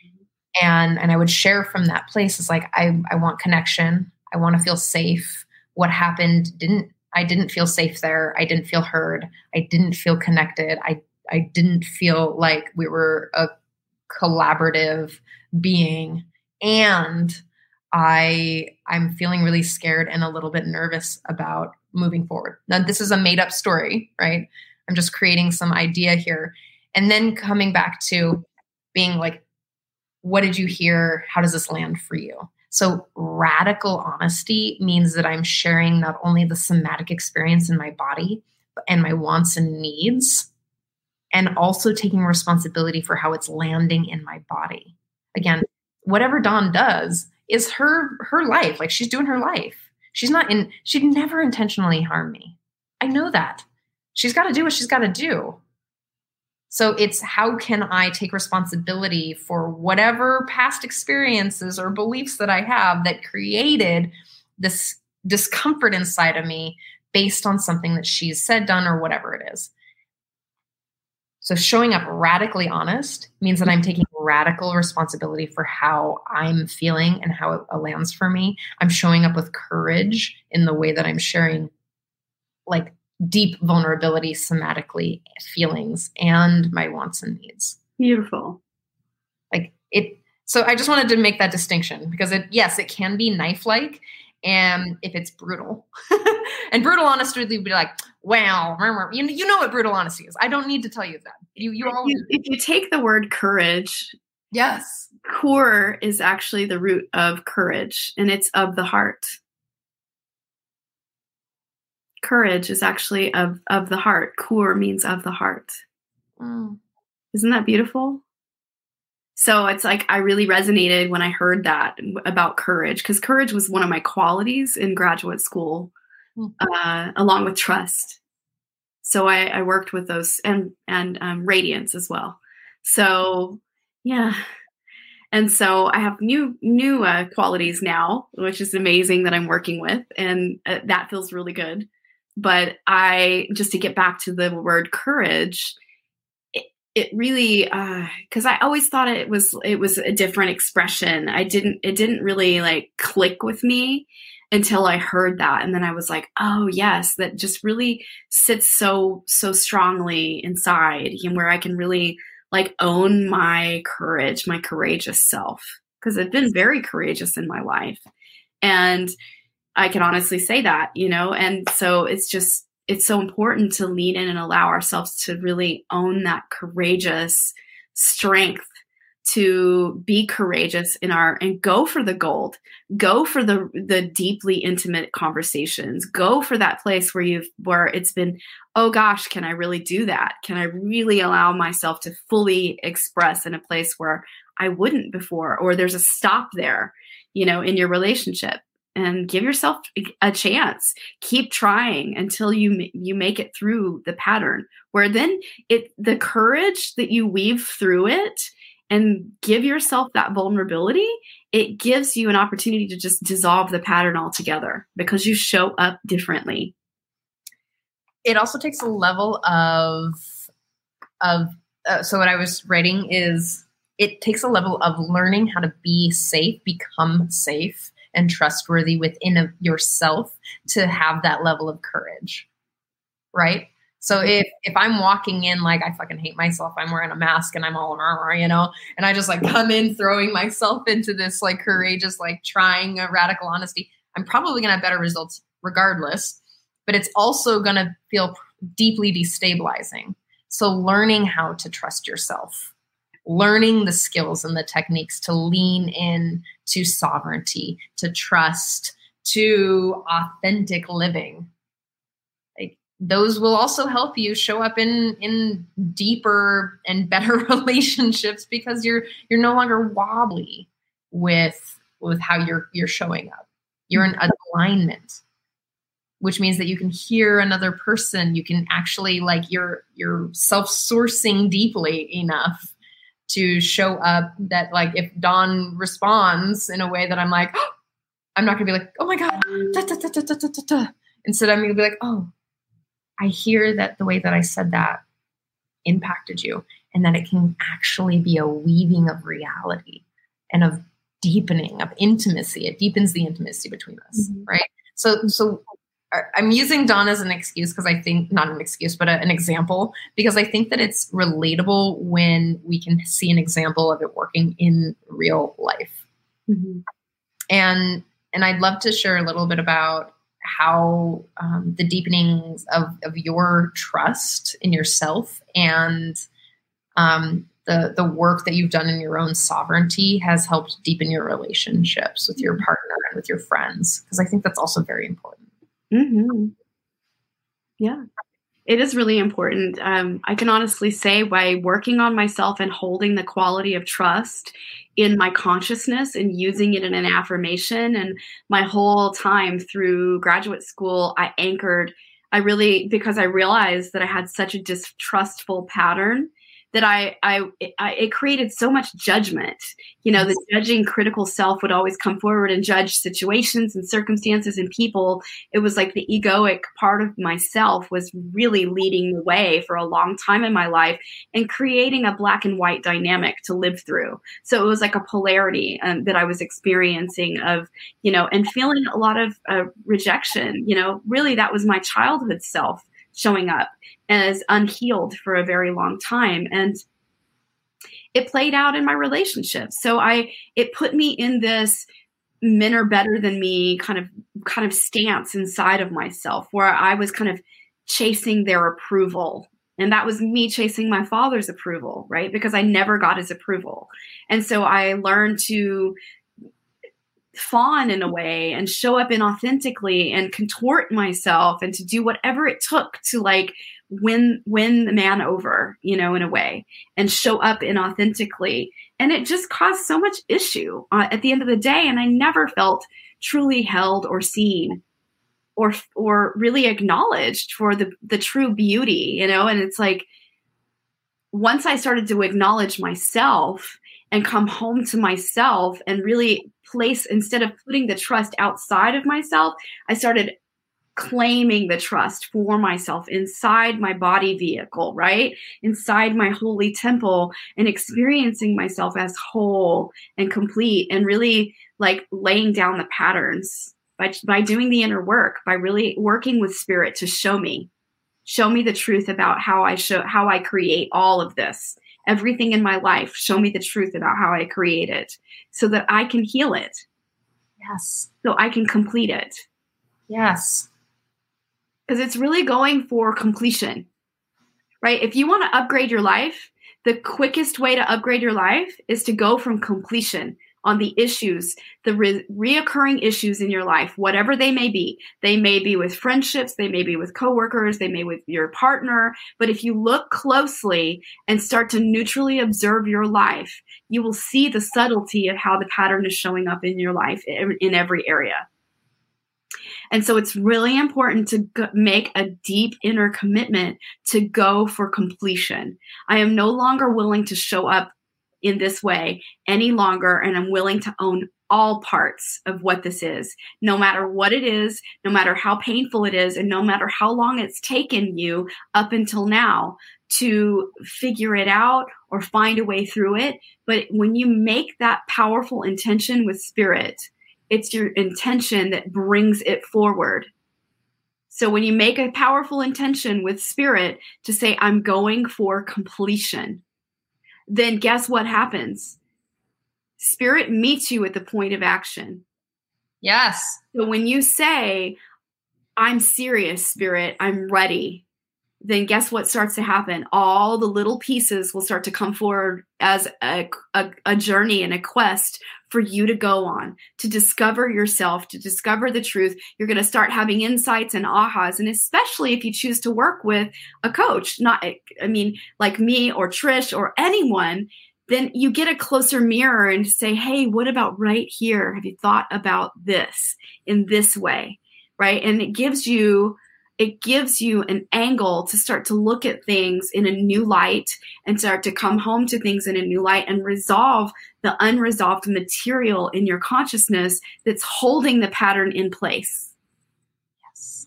Mm-hmm. And and i would share from that place is like i i want connection I want to feel safe. What happened didn't I didn't feel safe there. I didn't feel heard. I didn't feel connected. I I didn't feel like we were a collaborative being and I I'm feeling really scared and a little bit nervous about moving forward. Now this is a made up story, right? I'm just creating some idea here. And then coming back to being like what did you hear? How does this land for you? So, radical honesty means that I'm sharing not only the somatic experience in my body and my wants and needs, and also taking responsibility for how it's landing in my body. Again, whatever Dawn does is her her life. Like she's doing her life. She's not in she'd never intentionally harm me. I know that. She's got to do what she's got to do. So it's how can I take responsibility for whatever past experiences or beliefs that I have that created this discomfort inside of me based on something that she's said, done, or whatever it is. So showing up radically honest means that I'm taking radical responsibility for how I'm feeling and how it lands for me. I'm showing up with courage in the way that I'm sharing like deep vulnerability somatically feelings and my wants and needs. Beautiful. Like it so I just wanted to make that distinction because it yes, it can be knife-like and if it's brutal. and brutal honesty would be like, wow, you, you know what brutal honesty is. I don't need to tell you that. You you if you, if you take the word courage, yes. Core is actually the root of courage and it's of the heart courage is actually of of the heart. Kur means of the heart. Mm. Isn't that beautiful? So it's like I really resonated when I heard that about courage because courage was one of my qualities in graduate school, mm. uh, along with trust. So I, I, worked with those and and um, radiance as well. So yeah, and so I have new new uh, qualities now, which is amazing that I'm working with, and uh, that feels really good but I just to get back to the word courage, it, it really because uh, I always thought it was it was a different expression. I didn't it didn't really like click with me until I heard that, and then I was like, oh yes, that just really sits so so strongly inside, and where I can really like own my courage, my courageous self, because I've been very courageous in my life, and I can honestly say that, you know, and so it's just, it's so important to lean in and allow ourselves to really own that courageous strength to be courageous in our and go for the gold. Go for the the deeply intimate conversations. Go for that place where you've where it's been oh gosh can i really do that? Can i really allow myself to fully express in a place where i wouldn't before? Or there's a stop there you know in your relationship and give yourself a chance. Keep trying until you you make it through the pattern where then it the courage that you weave through it and give yourself that vulnerability it gives you an opportunity to just dissolve the pattern altogether because you show up differently. It also takes a level of of uh, so what i was writing is it takes a level of learning how to be safe become safe and trustworthy within a, yourself to have that level of courage right? So if if i'm walking in like i fucking hate myself. I'm wearing a mask and i'm all armor you know? And i just like come in throwing myself into this like courageous like trying a radical honesty i'm probably to have better results regardless. But it's also to feel deeply destabilizing. So learning how to trust yourself learning the skills and the techniques to lean in to sovereignty, to trust, to authentic living. Like those will also help you show up in in deeper and better relationships because you're you're no longer wobbly with with how you're you're showing up. You're in alignment which means that you can hear another person you can actually like you're you're self-sourcing deeply enough to show up that like if Dawn responds in a way that I'm like, oh, I'm not gonna be like, oh my god, da, da, da, instead I'm gonna be like, oh, I hear that the way that I said that impacted you, and that it can actually be a weaving of reality and of deepening of intimacy. It deepens the intimacy between us, mm-hmm. right? So, so I'm using Dawn as an excuse because I think not an excuse, but a, an example because I think that it's relatable when we can see an example of it working in real life. Mm-hmm. And and I'd love to share a little bit about how um, the deepening of, of your trust in yourself and um, the the work that you've done in your own sovereignty has helped deepen your relationships with your mm-hmm. partner and with your friends because I think that's also very important. Mm-hmm. Yeah, it is really important. Um, I can honestly say by working on myself and holding the quality of trust in my consciousness and using it in an affirmation, and my whole time through graduate school, I anchored. I really, because I realized that I had such a distrustful pattern that I, I, I, it created so much judgment. You know, the judging critical self would always come forward and judge situations and circumstances and people. It was like the egoic part of myself was really leading the way for a long time in my life and creating a black and white dynamic to live through. So it was like a polarity um, that I was experiencing of, you know, and feeling a lot of uh, rejection. You know, really that was my childhood self showing up as unhealed for a very long time. And it played out in my relationships so i it put me in this men are better than me kind of kind of stance inside of myself where i was kind of chasing their approval. And that was me chasing my father's approval right? Because i never got his approval. And so i learned to fawn in a way and show up inauthentically and contort myself and to do whatever it took to like win win the man over you know in a way and show up inauthentically. And it just caused so much issue uh, at the end of the day and i never felt truly held or seen or or really acknowledged for the the true beauty you know? And it's like once i started to acknowledge myself and come home to myself and really place instead of putting the trust outside of myself i started claiming the trust for myself inside my body vehicle, right? Inside my holy temple and experiencing myself as whole and complete and really like laying down the patterns by, by doing the inner work, by really working with spirit to show me, show me the truth about how I show, how I create all of this, everything in my life. Show me the truth about how I create it so that I can heal it. Yes. So I can complete it. Yes because it's really going for completion, right? If you want to upgrade your life, the quickest way to upgrade your life is to go from completion on the issues, the re- reoccurring issues in your life, whatever they may be. They may be with friendships, they may be with coworkers, they may be with your partner. But if you look closely and start to neutrally observe your life, you will see the subtlety of how the pattern is showing up in your life in, every area. And so it's really important to g- make a deep inner commitment to go for completion. I am no longer willing to show up in this way any longer, and I'm willing to own all parts of what this is, no matter what it is, no matter how painful it is, and no matter how long it's taken you up until now to figure it out or find a way through it. But when you make that powerful intention with spirit, it's your intention that brings it forward. So when you make a powerful intention with spirit to say, I'm going for completion, then guess what happens? Spirit meets you at the point of action. Yes. So when you say, I'm serious, spirit, I'm ready, then guess what starts to happen? All the little pieces will start to come forward as a, a, a, journey and a quest for you to go on, to discover yourself, to discover the truth. You're going to start having insights and ahas. And especially if you choose to work with a coach, not, I mean, like me or Trish or anyone, then you get a closer mirror and say, hey, what about right here? Have you thought about this in this way? Right. And it gives you it gives you an angle to start to look at things in a new light and start to come home to things in a new light and resolve the unresolved material in your consciousness that's holding the pattern in place. Yes.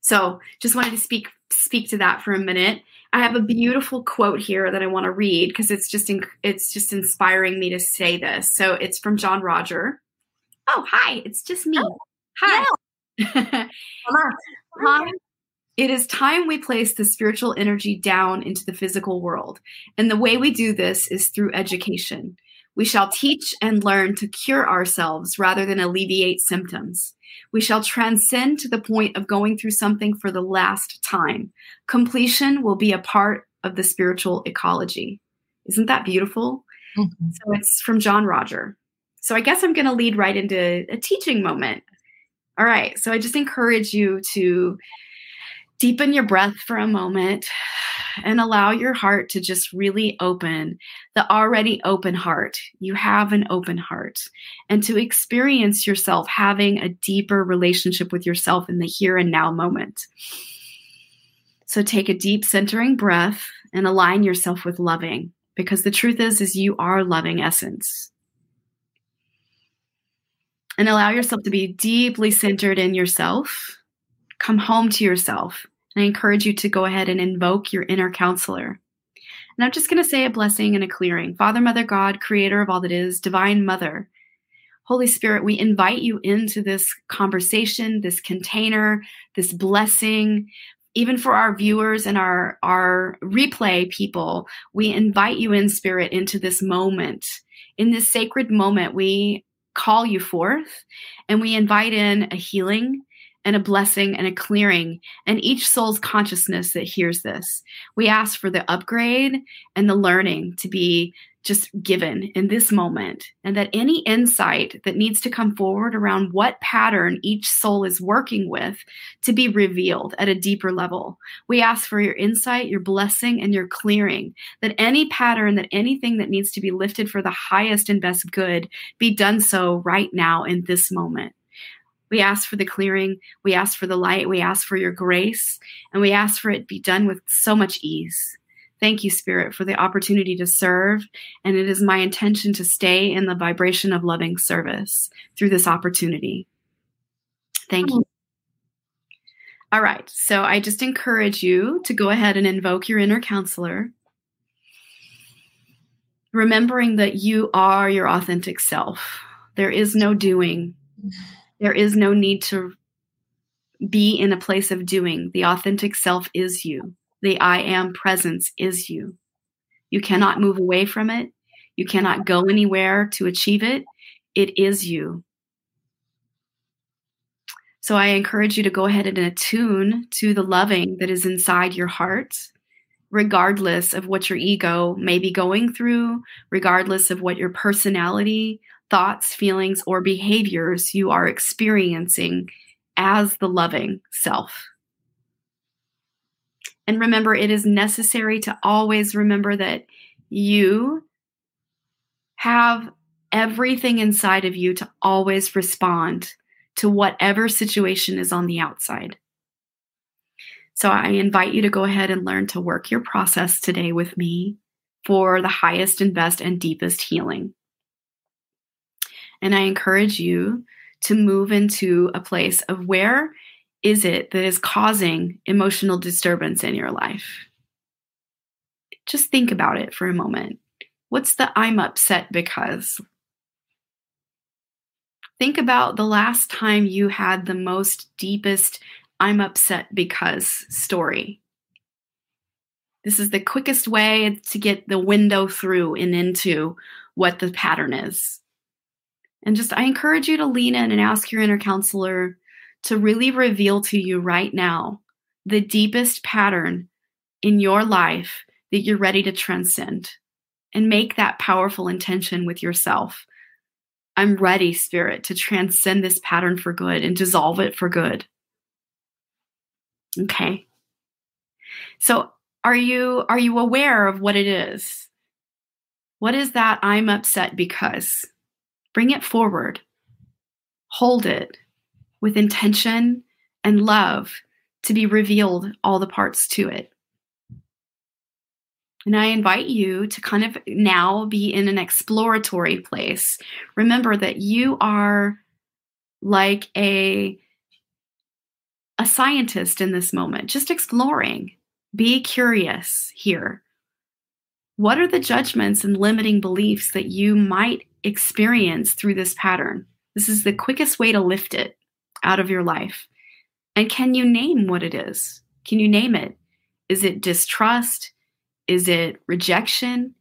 So, just wanted to speak speak to that for a minute. I have a beautiful quote here that I want to read because it's just in, it's just inspiring me to say this. So, it's from John-Roger. Oh, hi, it's just me. Oh, hi. Yeah. time, it is time we place the spiritual energy down into the physical world. And the way we do this is through education. We shall teach and learn to cure ourselves rather than alleviate symptoms. We shall transcend to the point of going through something for the last time. Completion will be a part of the spiritual ecology. Isn't that beautiful? Mm-hmm. So it's from John-Roger. So I guess I'm going to lead right into a teaching moment. All right. So I just encourage you to deepen your breath for a moment and allow your heart to just really open the already open heart. You have an open heart and to experience yourself having a deeper relationship with yourself in the here and now moment. So take a deep centering breath and align yourself with loving because the truth is is you are loving essence and allow yourself to be deeply centered in yourself. Come home to yourself. And i encourage you to go ahead and invoke your inner counselor. And i'm just going to say a blessing and a clearing. Father mother god creator of all that is divine mother. Holy Spirit, we invite you into this conversation, this container, this blessing. Even for our viewers and our, our replay people, we invite you in spirit into this moment. In this sacred moment, we call you forth and we invite in a healing and a blessing and a clearing and each soul's consciousness that hears this. We ask for the upgrade and the learning to be just given in this moment, and that any insight that needs to come forward around what pattern each soul is working with to be revealed at a deeper level. We ask for your insight, your blessing, and your clearing, that any pattern, that anything that needs to be lifted for the highest and best good be done so right now in this moment. We ask for the clearing, we ask for the light, we ask for your grace, and we ask for it be done with so much ease. Thank you, Spirit, for the opportunity to serve. And it is my intention to stay in the vibration of loving service through this opportunity. Thank you. All right. So I just encourage you to go ahead and invoke your inner counselor, remembering that you are your authentic self. There is no doing, there is no need to be in a place of doing. The authentic self is you. The I am presence is you. You cannot move away from it. You cannot go anywhere to achieve it. It is you. So I encourage you to go ahead and attune to the loving that is inside your heart, regardless of what your ego may be going through, regardless of what your personality, thoughts, feelings, or behaviors you are experiencing as the loving self. And remember, it is necessary to always remember that you have everything inside of you to always respond to whatever situation is on the outside. So I invite you to go ahead and learn to work your process today with me for the highest and best and deepest healing. And I encourage you to move into a place of where is it that is causing emotional disturbance in your life? Just think about it for a moment. What's the I'm upset because? Think about the last time you had the most deepest I'm upset because story. This is the quickest way to get the window through and into what the pattern is. And just, I encourage you to lean in and ask your inner counselor to really reveal to you right now the deepest pattern in your life that you're ready to transcend and make that powerful intention with yourself. I'm ready, spirit, to transcend this pattern for good and dissolve it for good. Okay. So, are you are you aware of what it is? What is that I'm upset because? Bring it forward. Hold it with intention and love to be revealed all the parts to it. And I invite you to kind of now be in an exploratory place. Remember that you are like a a scientist in this moment, just exploring. Be curious here. What are the judgments and limiting beliefs that you might experience through this pattern? This is the quickest way to lift it out of your life? And can you name what it is? Can you name it? Is it distrust? Is it rejection?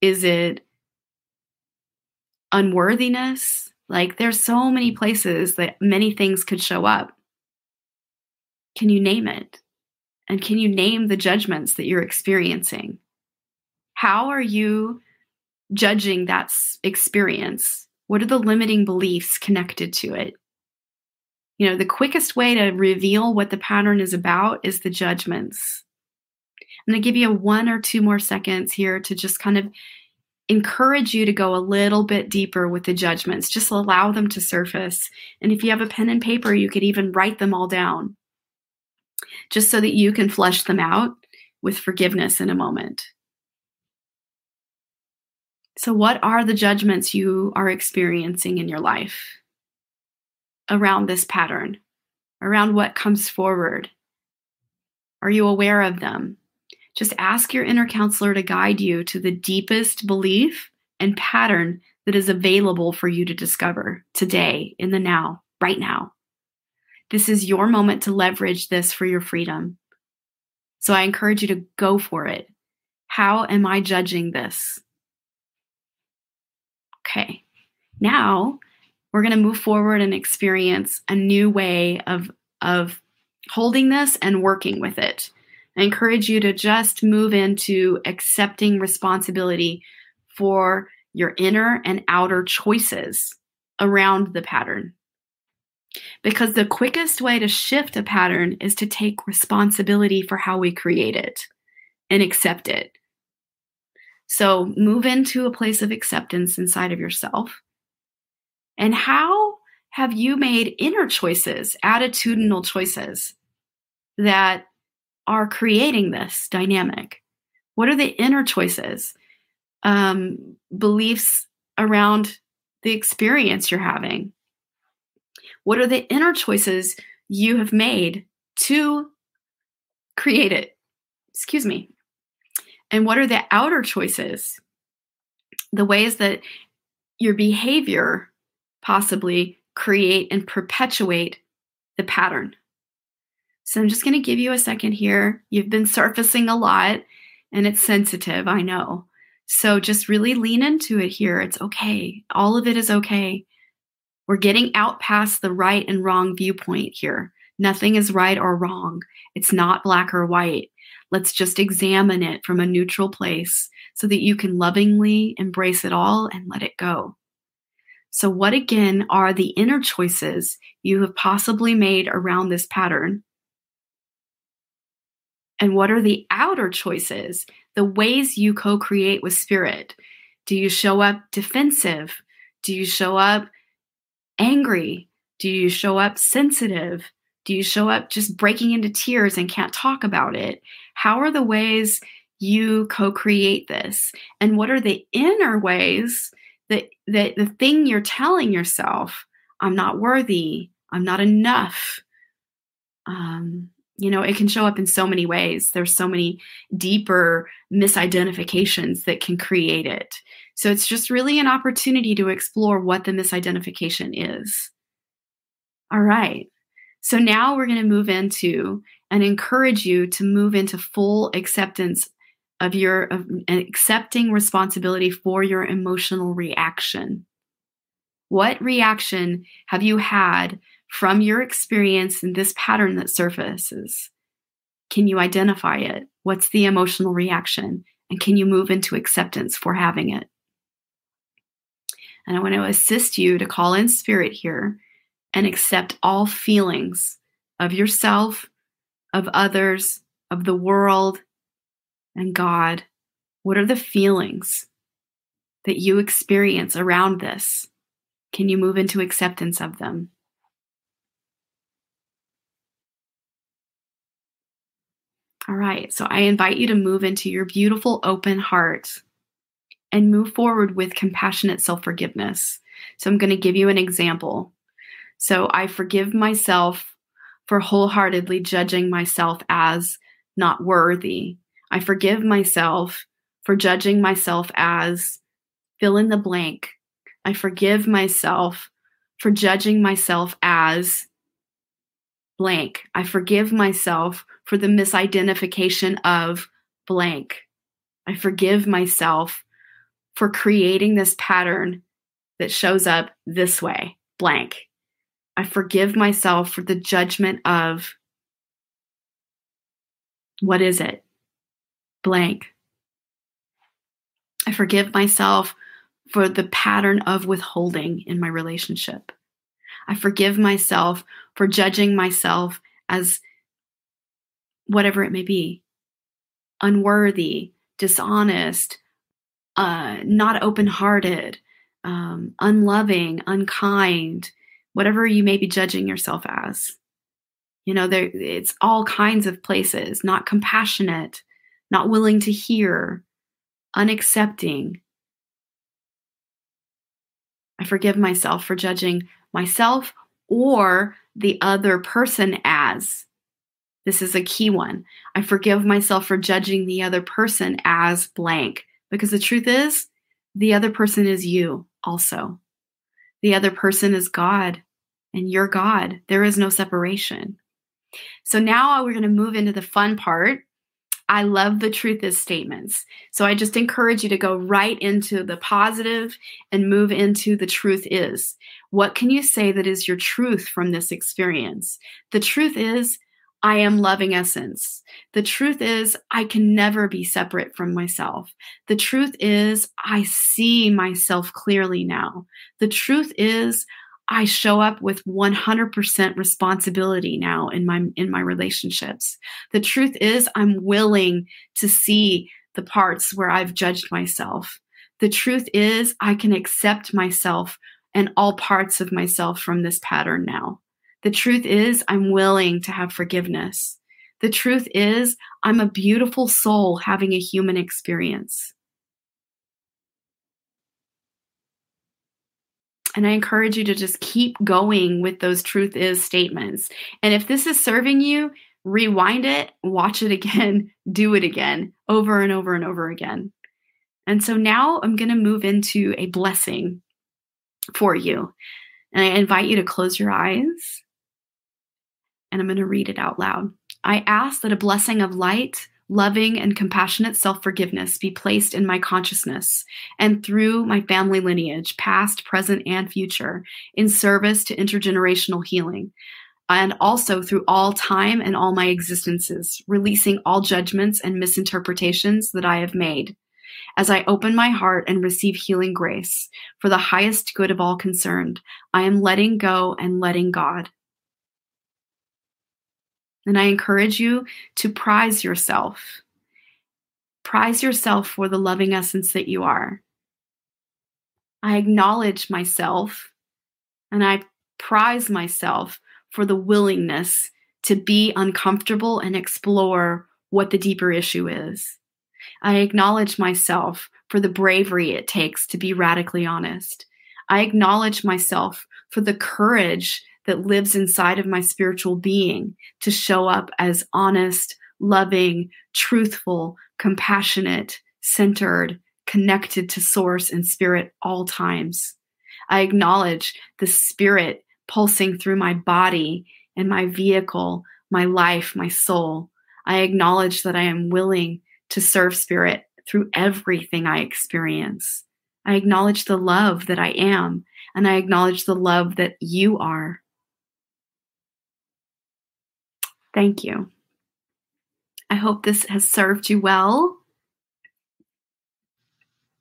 Is it unworthiness? Like there's so many places that many things could show up. Can you name it? And can you name the judgments that you're experiencing? How are you judging that experience? What are the limiting beliefs connected to it? You know, the quickest way to reveal what the pattern is about is the judgments. I'm going to give you a one or two more seconds here to just kind of encourage you to go a little bit deeper with the judgments. Just allow them to surface. And if you have a pen and paper, you could even write them all down just so that you can flush them out with forgiveness in a moment. So, what are the judgments you are experiencing in your life around this pattern, around what comes forward? Are you aware of them? Just ask your inner counselor to guide you to the deepest belief and pattern that is available for you to discover today, in the now, right now. This is your moment to leverage this for your freedom. So I encourage you to go for it. How am I judging this? Okay, now we're going to move forward and experience a new way of, of holding this and working with it. I encourage you to just move into accepting responsibility for your inner and outer choices around the pattern. Because the quickest way to shift a pattern is to take responsibility for how we create it and accept it. So move into a place of acceptance inside of yourself. And how have you made inner choices, attitudinal choices that are creating this dynamic? What are the inner choices, um, beliefs around the experience you're having? What are the inner choices you have made to create it? Excuse me. And what are the outer choices? The ways that your behavior possibly create and perpetuate the pattern. So I'm just going to give you a second here. You've been surfacing a lot and it's sensitive, I know. So just really lean into it here. It's okay. All of it is okay. We're getting out past the right and wrong viewpoint here. Nothing is right or wrong. It's not black or white. Let's just examine it from a neutral place so that you can lovingly embrace it all and let it go. So, what again are the inner choices you have possibly made around this pattern and what are the outer choices, the ways you co create with spirit? Do you show up defensive? Do you show up angry? Do you show up sensitive? Do you show up just breaking into tears and can't talk about it? How are the ways you co create this? And what are the inner ways that, that the thing you're telling yourself, I'm not worthy, I'm not enough, um, you know it can show up in so many ways. There's so many deeper misidentifications that can create it. So it's just really an opportunity to explore what the misidentification is. All right. So now we're going to move into and encourage you to move into full acceptance of your of accepting responsibility for your emotional reaction what reaction have you had from your experience in this pattern that surfaces? Can you identify it? What's the emotional reaction? And can you move into acceptance for having it? And I want to assist you to call in spirit here and accept all feelings of yourself, of others, of the world, and God. What are the feelings that you experience around this? Can you move into acceptance of them? All right, so I invite you to move into your beautiful open heart and move forward with compassionate self forgiveness. So I'm going to give you an example. So I forgive myself for wholeheartedly judging myself as not worthy. I forgive myself for judging myself as fill in the blank. I forgive myself for judging myself as blank. I forgive myself for the misidentification of blank. I forgive myself for creating this pattern that shows up this way, blank. I forgive myself for the judgment of what is it? Blank. I forgive myself for the pattern of withholding in my relationship. I forgive myself for judging myself as whatever it may be unworthy, dishonest, uh, not open hearted, um, unloving, unkind, whatever you may be judging yourself as. You know, there it's all kinds of places, not compassionate, not willing to hear, unaccepting. I forgive myself for judging myself or the other person as. This is a key one. I forgive myself for judging the other person as blank because the truth is, the other person is you also. The other person is God and you're God. There is no separation. So now we're going to move into the fun part. I love the truth is statements. So I just encourage you to go right into the positive and move into the truth is. What can you say that is your truth from this experience? The truth is, I am loving essence. The truth is, I can never be separate from myself. The truth is, I see myself clearly now. The truth is, I show up with 100% responsibility now in my in my relationships. The truth is I'm willing to see the parts where I've judged myself. The truth is I can accept myself and all parts of myself from this pattern now. The truth is I'm willing to have forgiveness. The truth is I'm a beautiful soul having a human experience. And I encourage you to just keep going with those truth is statements. And if this is serving you, rewind it, watch it again, do it again, over and over and over again. And so now I'm going to move into a blessing for you. And I invite you to close your eyes and I'm going to read it out loud. I ask that a blessing of light, loving, and compassionate self forgiveness be placed in my consciousness and through my family lineage, past, present, and future, in service to intergenerational healing. And also through all time and all my existences, releasing all judgments and misinterpretations that I have made. As I open my heart and receive healing grace for the highest good of all concerned, I am letting go and letting God. And I encourage you to prize yourself. Prize yourself for the loving essence that you are. I acknowledge myself and I prize myself for the willingness to be uncomfortable and explore what the deeper issue is. I acknowledge myself for the bravery it takes to be radically honest. I acknowledge myself for the courage that lives inside of my spiritual being to show up as honest, loving, truthful, compassionate, centered, connected to source and spirit all times. I acknowledge the spirit pulsing through my body and my vehicle, my life, my soul. I acknowledge that I am willing to serve spirit through everything I experience. I acknowledge the love that I am, and I acknowledge the love that you are. Thank you. I hope this has served you well.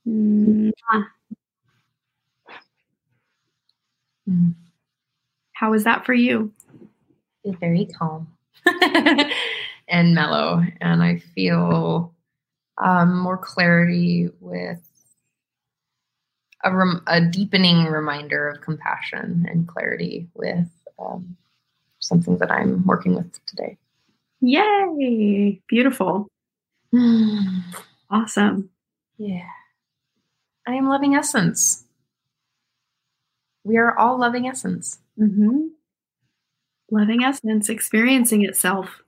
Mm. How was that for you? Very calm and mellow. And I feel um, more clarity with a, rem- a, deepening reminder of compassion and clarity with um, something that I'm working with today. Yay! Beautiful. awesome. Yeah. I am loving essence. We are all loving essence. Mm-hmm. Loving essence, experiencing itself.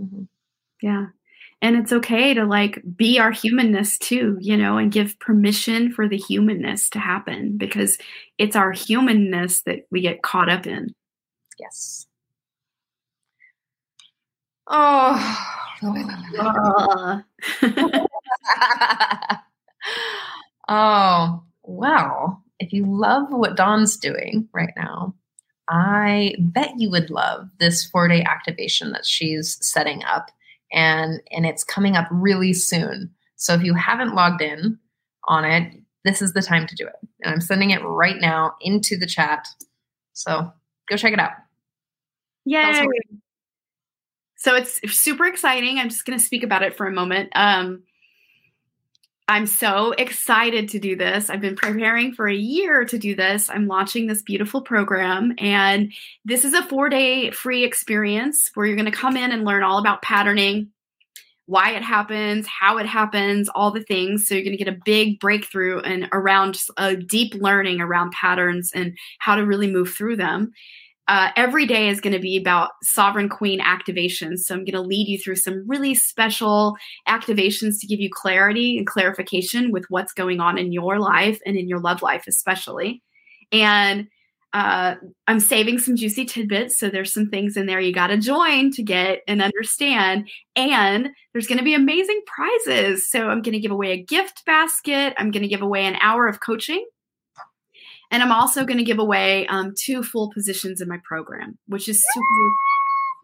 Mm-hmm. Yeah. And it's okay to like be our humanness too, you know, and give permission for the humanness to happen because it's our humanness that we get caught up in. Yes. Oh. oh, well, if you love what Dawn's doing right now, I bet you would love this four day activation that she's setting up. And, and it's coming up really soon. So if you haven't logged in on it, this is the time to do it. And I'm sending it right now into the chat. So go check it out. Yay. So it's super exciting. I'm just going to speak about it for a moment. Um, I'm so excited to do this. I've been preparing for a year to do this. I'm launching this beautiful program, and this is a four day free experience where you're going to come in and learn all about patterning, why it happens, how it happens, all the things. So you're going to get a big breakthrough and around a deep learning around patterns and how to really move through them. Uh, every day is going to be about sovereign queen activations. So I'm going to lead you through some really special activations to give you clarity and clarification with what's going on in your life and in your love life, especially. And uh, I'm saving some juicy tidbits. So there's some things in there you got to join to get and understand. And there's going to be amazing prizes. So I'm going to give away a gift basket. I'm going to give away an hour of coaching. And I'm also going to give away um, two full positions in my program, which is super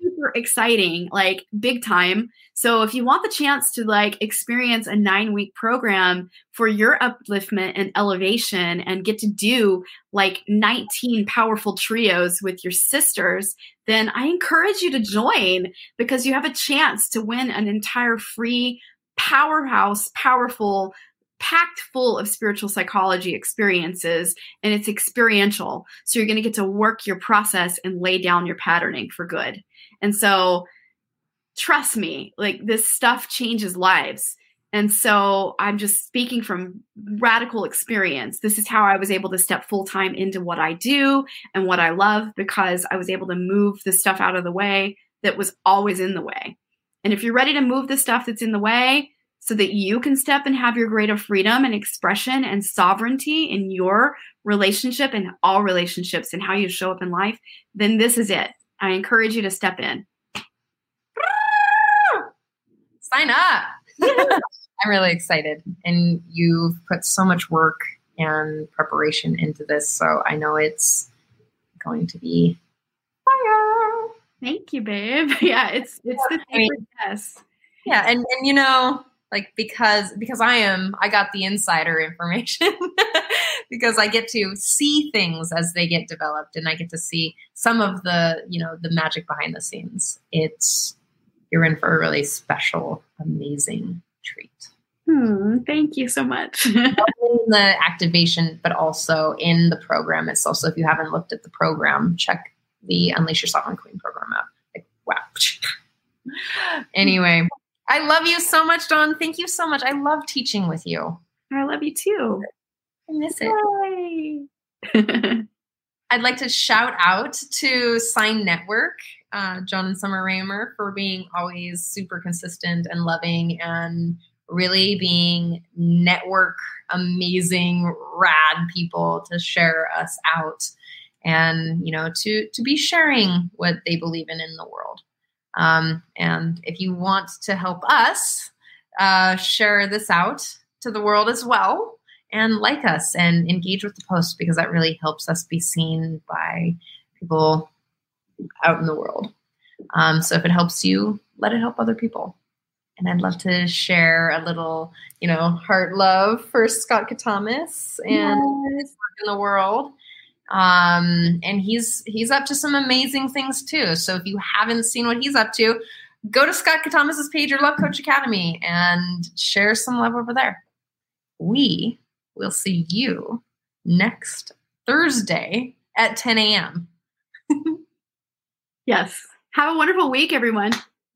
super exciting, like big time. So if you want the chance to like experience a nine week program for your upliftment and elevation and get to do like 19 powerful trios with your sisters, then I encourage you to join because you have a chance to win an entire free powerhouse, powerful packed full of spiritual psychology experiences and it's experiential. So you're going to get to work your process and lay down your patterning for good. And so, trust me, like this stuff changes lives. And so, I'm just speaking from radical experience. This is how I was able to step full time into what I do and what I love because I was able to move the stuff out of the way that was always in the way. And if you're ready to move the stuff that's in the way, so that you can step and have your greater freedom and expression and sovereignty in your relationship and all relationships and how you show up in life, then this is it. I encourage you to step in. Sign up. I'm really excited. And you've put so much work and preparation into this. So I know it's going to be fire. Thank you, babe. Yeah, it's it's the sacred yes. Yeah, and and you know, like because because I am I got the insider information because I get to see things as they get developed and I get to see some of the you know the magic behind the scenes. It's you're in for a really special, amazing treat. Hmm, thank you so much. in the activation, but also in the program itself. So if you haven't looked at the program, check the Unleash Your Sovereign Queen program out. Like, wow. anyway, I love you so much, Dawn. Thank you so much. I love teaching with you. I love you too. I miss it. I'd like to shout out to Sign Network, uh, John and Summer Raymer, for being always super consistent and loving and really being network amazing, rad people to share us out and you know to to be sharing what they believe in in the world. Um, and if you want to help us uh, share this out to the world as well, and like us and engage with the post because that really helps us be seen by people out in the world. Um, so if it helps you, let it help other people. And I'd love to share a little, you know, heart love for Scott Catamas and yes. in the world um, and he's he's up to some amazing things too. So if you haven't seen what he's up to, go to Scott Catamas's page or Love Coach Academy and share some love over there. We will see you next Thursday at 10 a.m. yes. Have a wonderful week, everyone.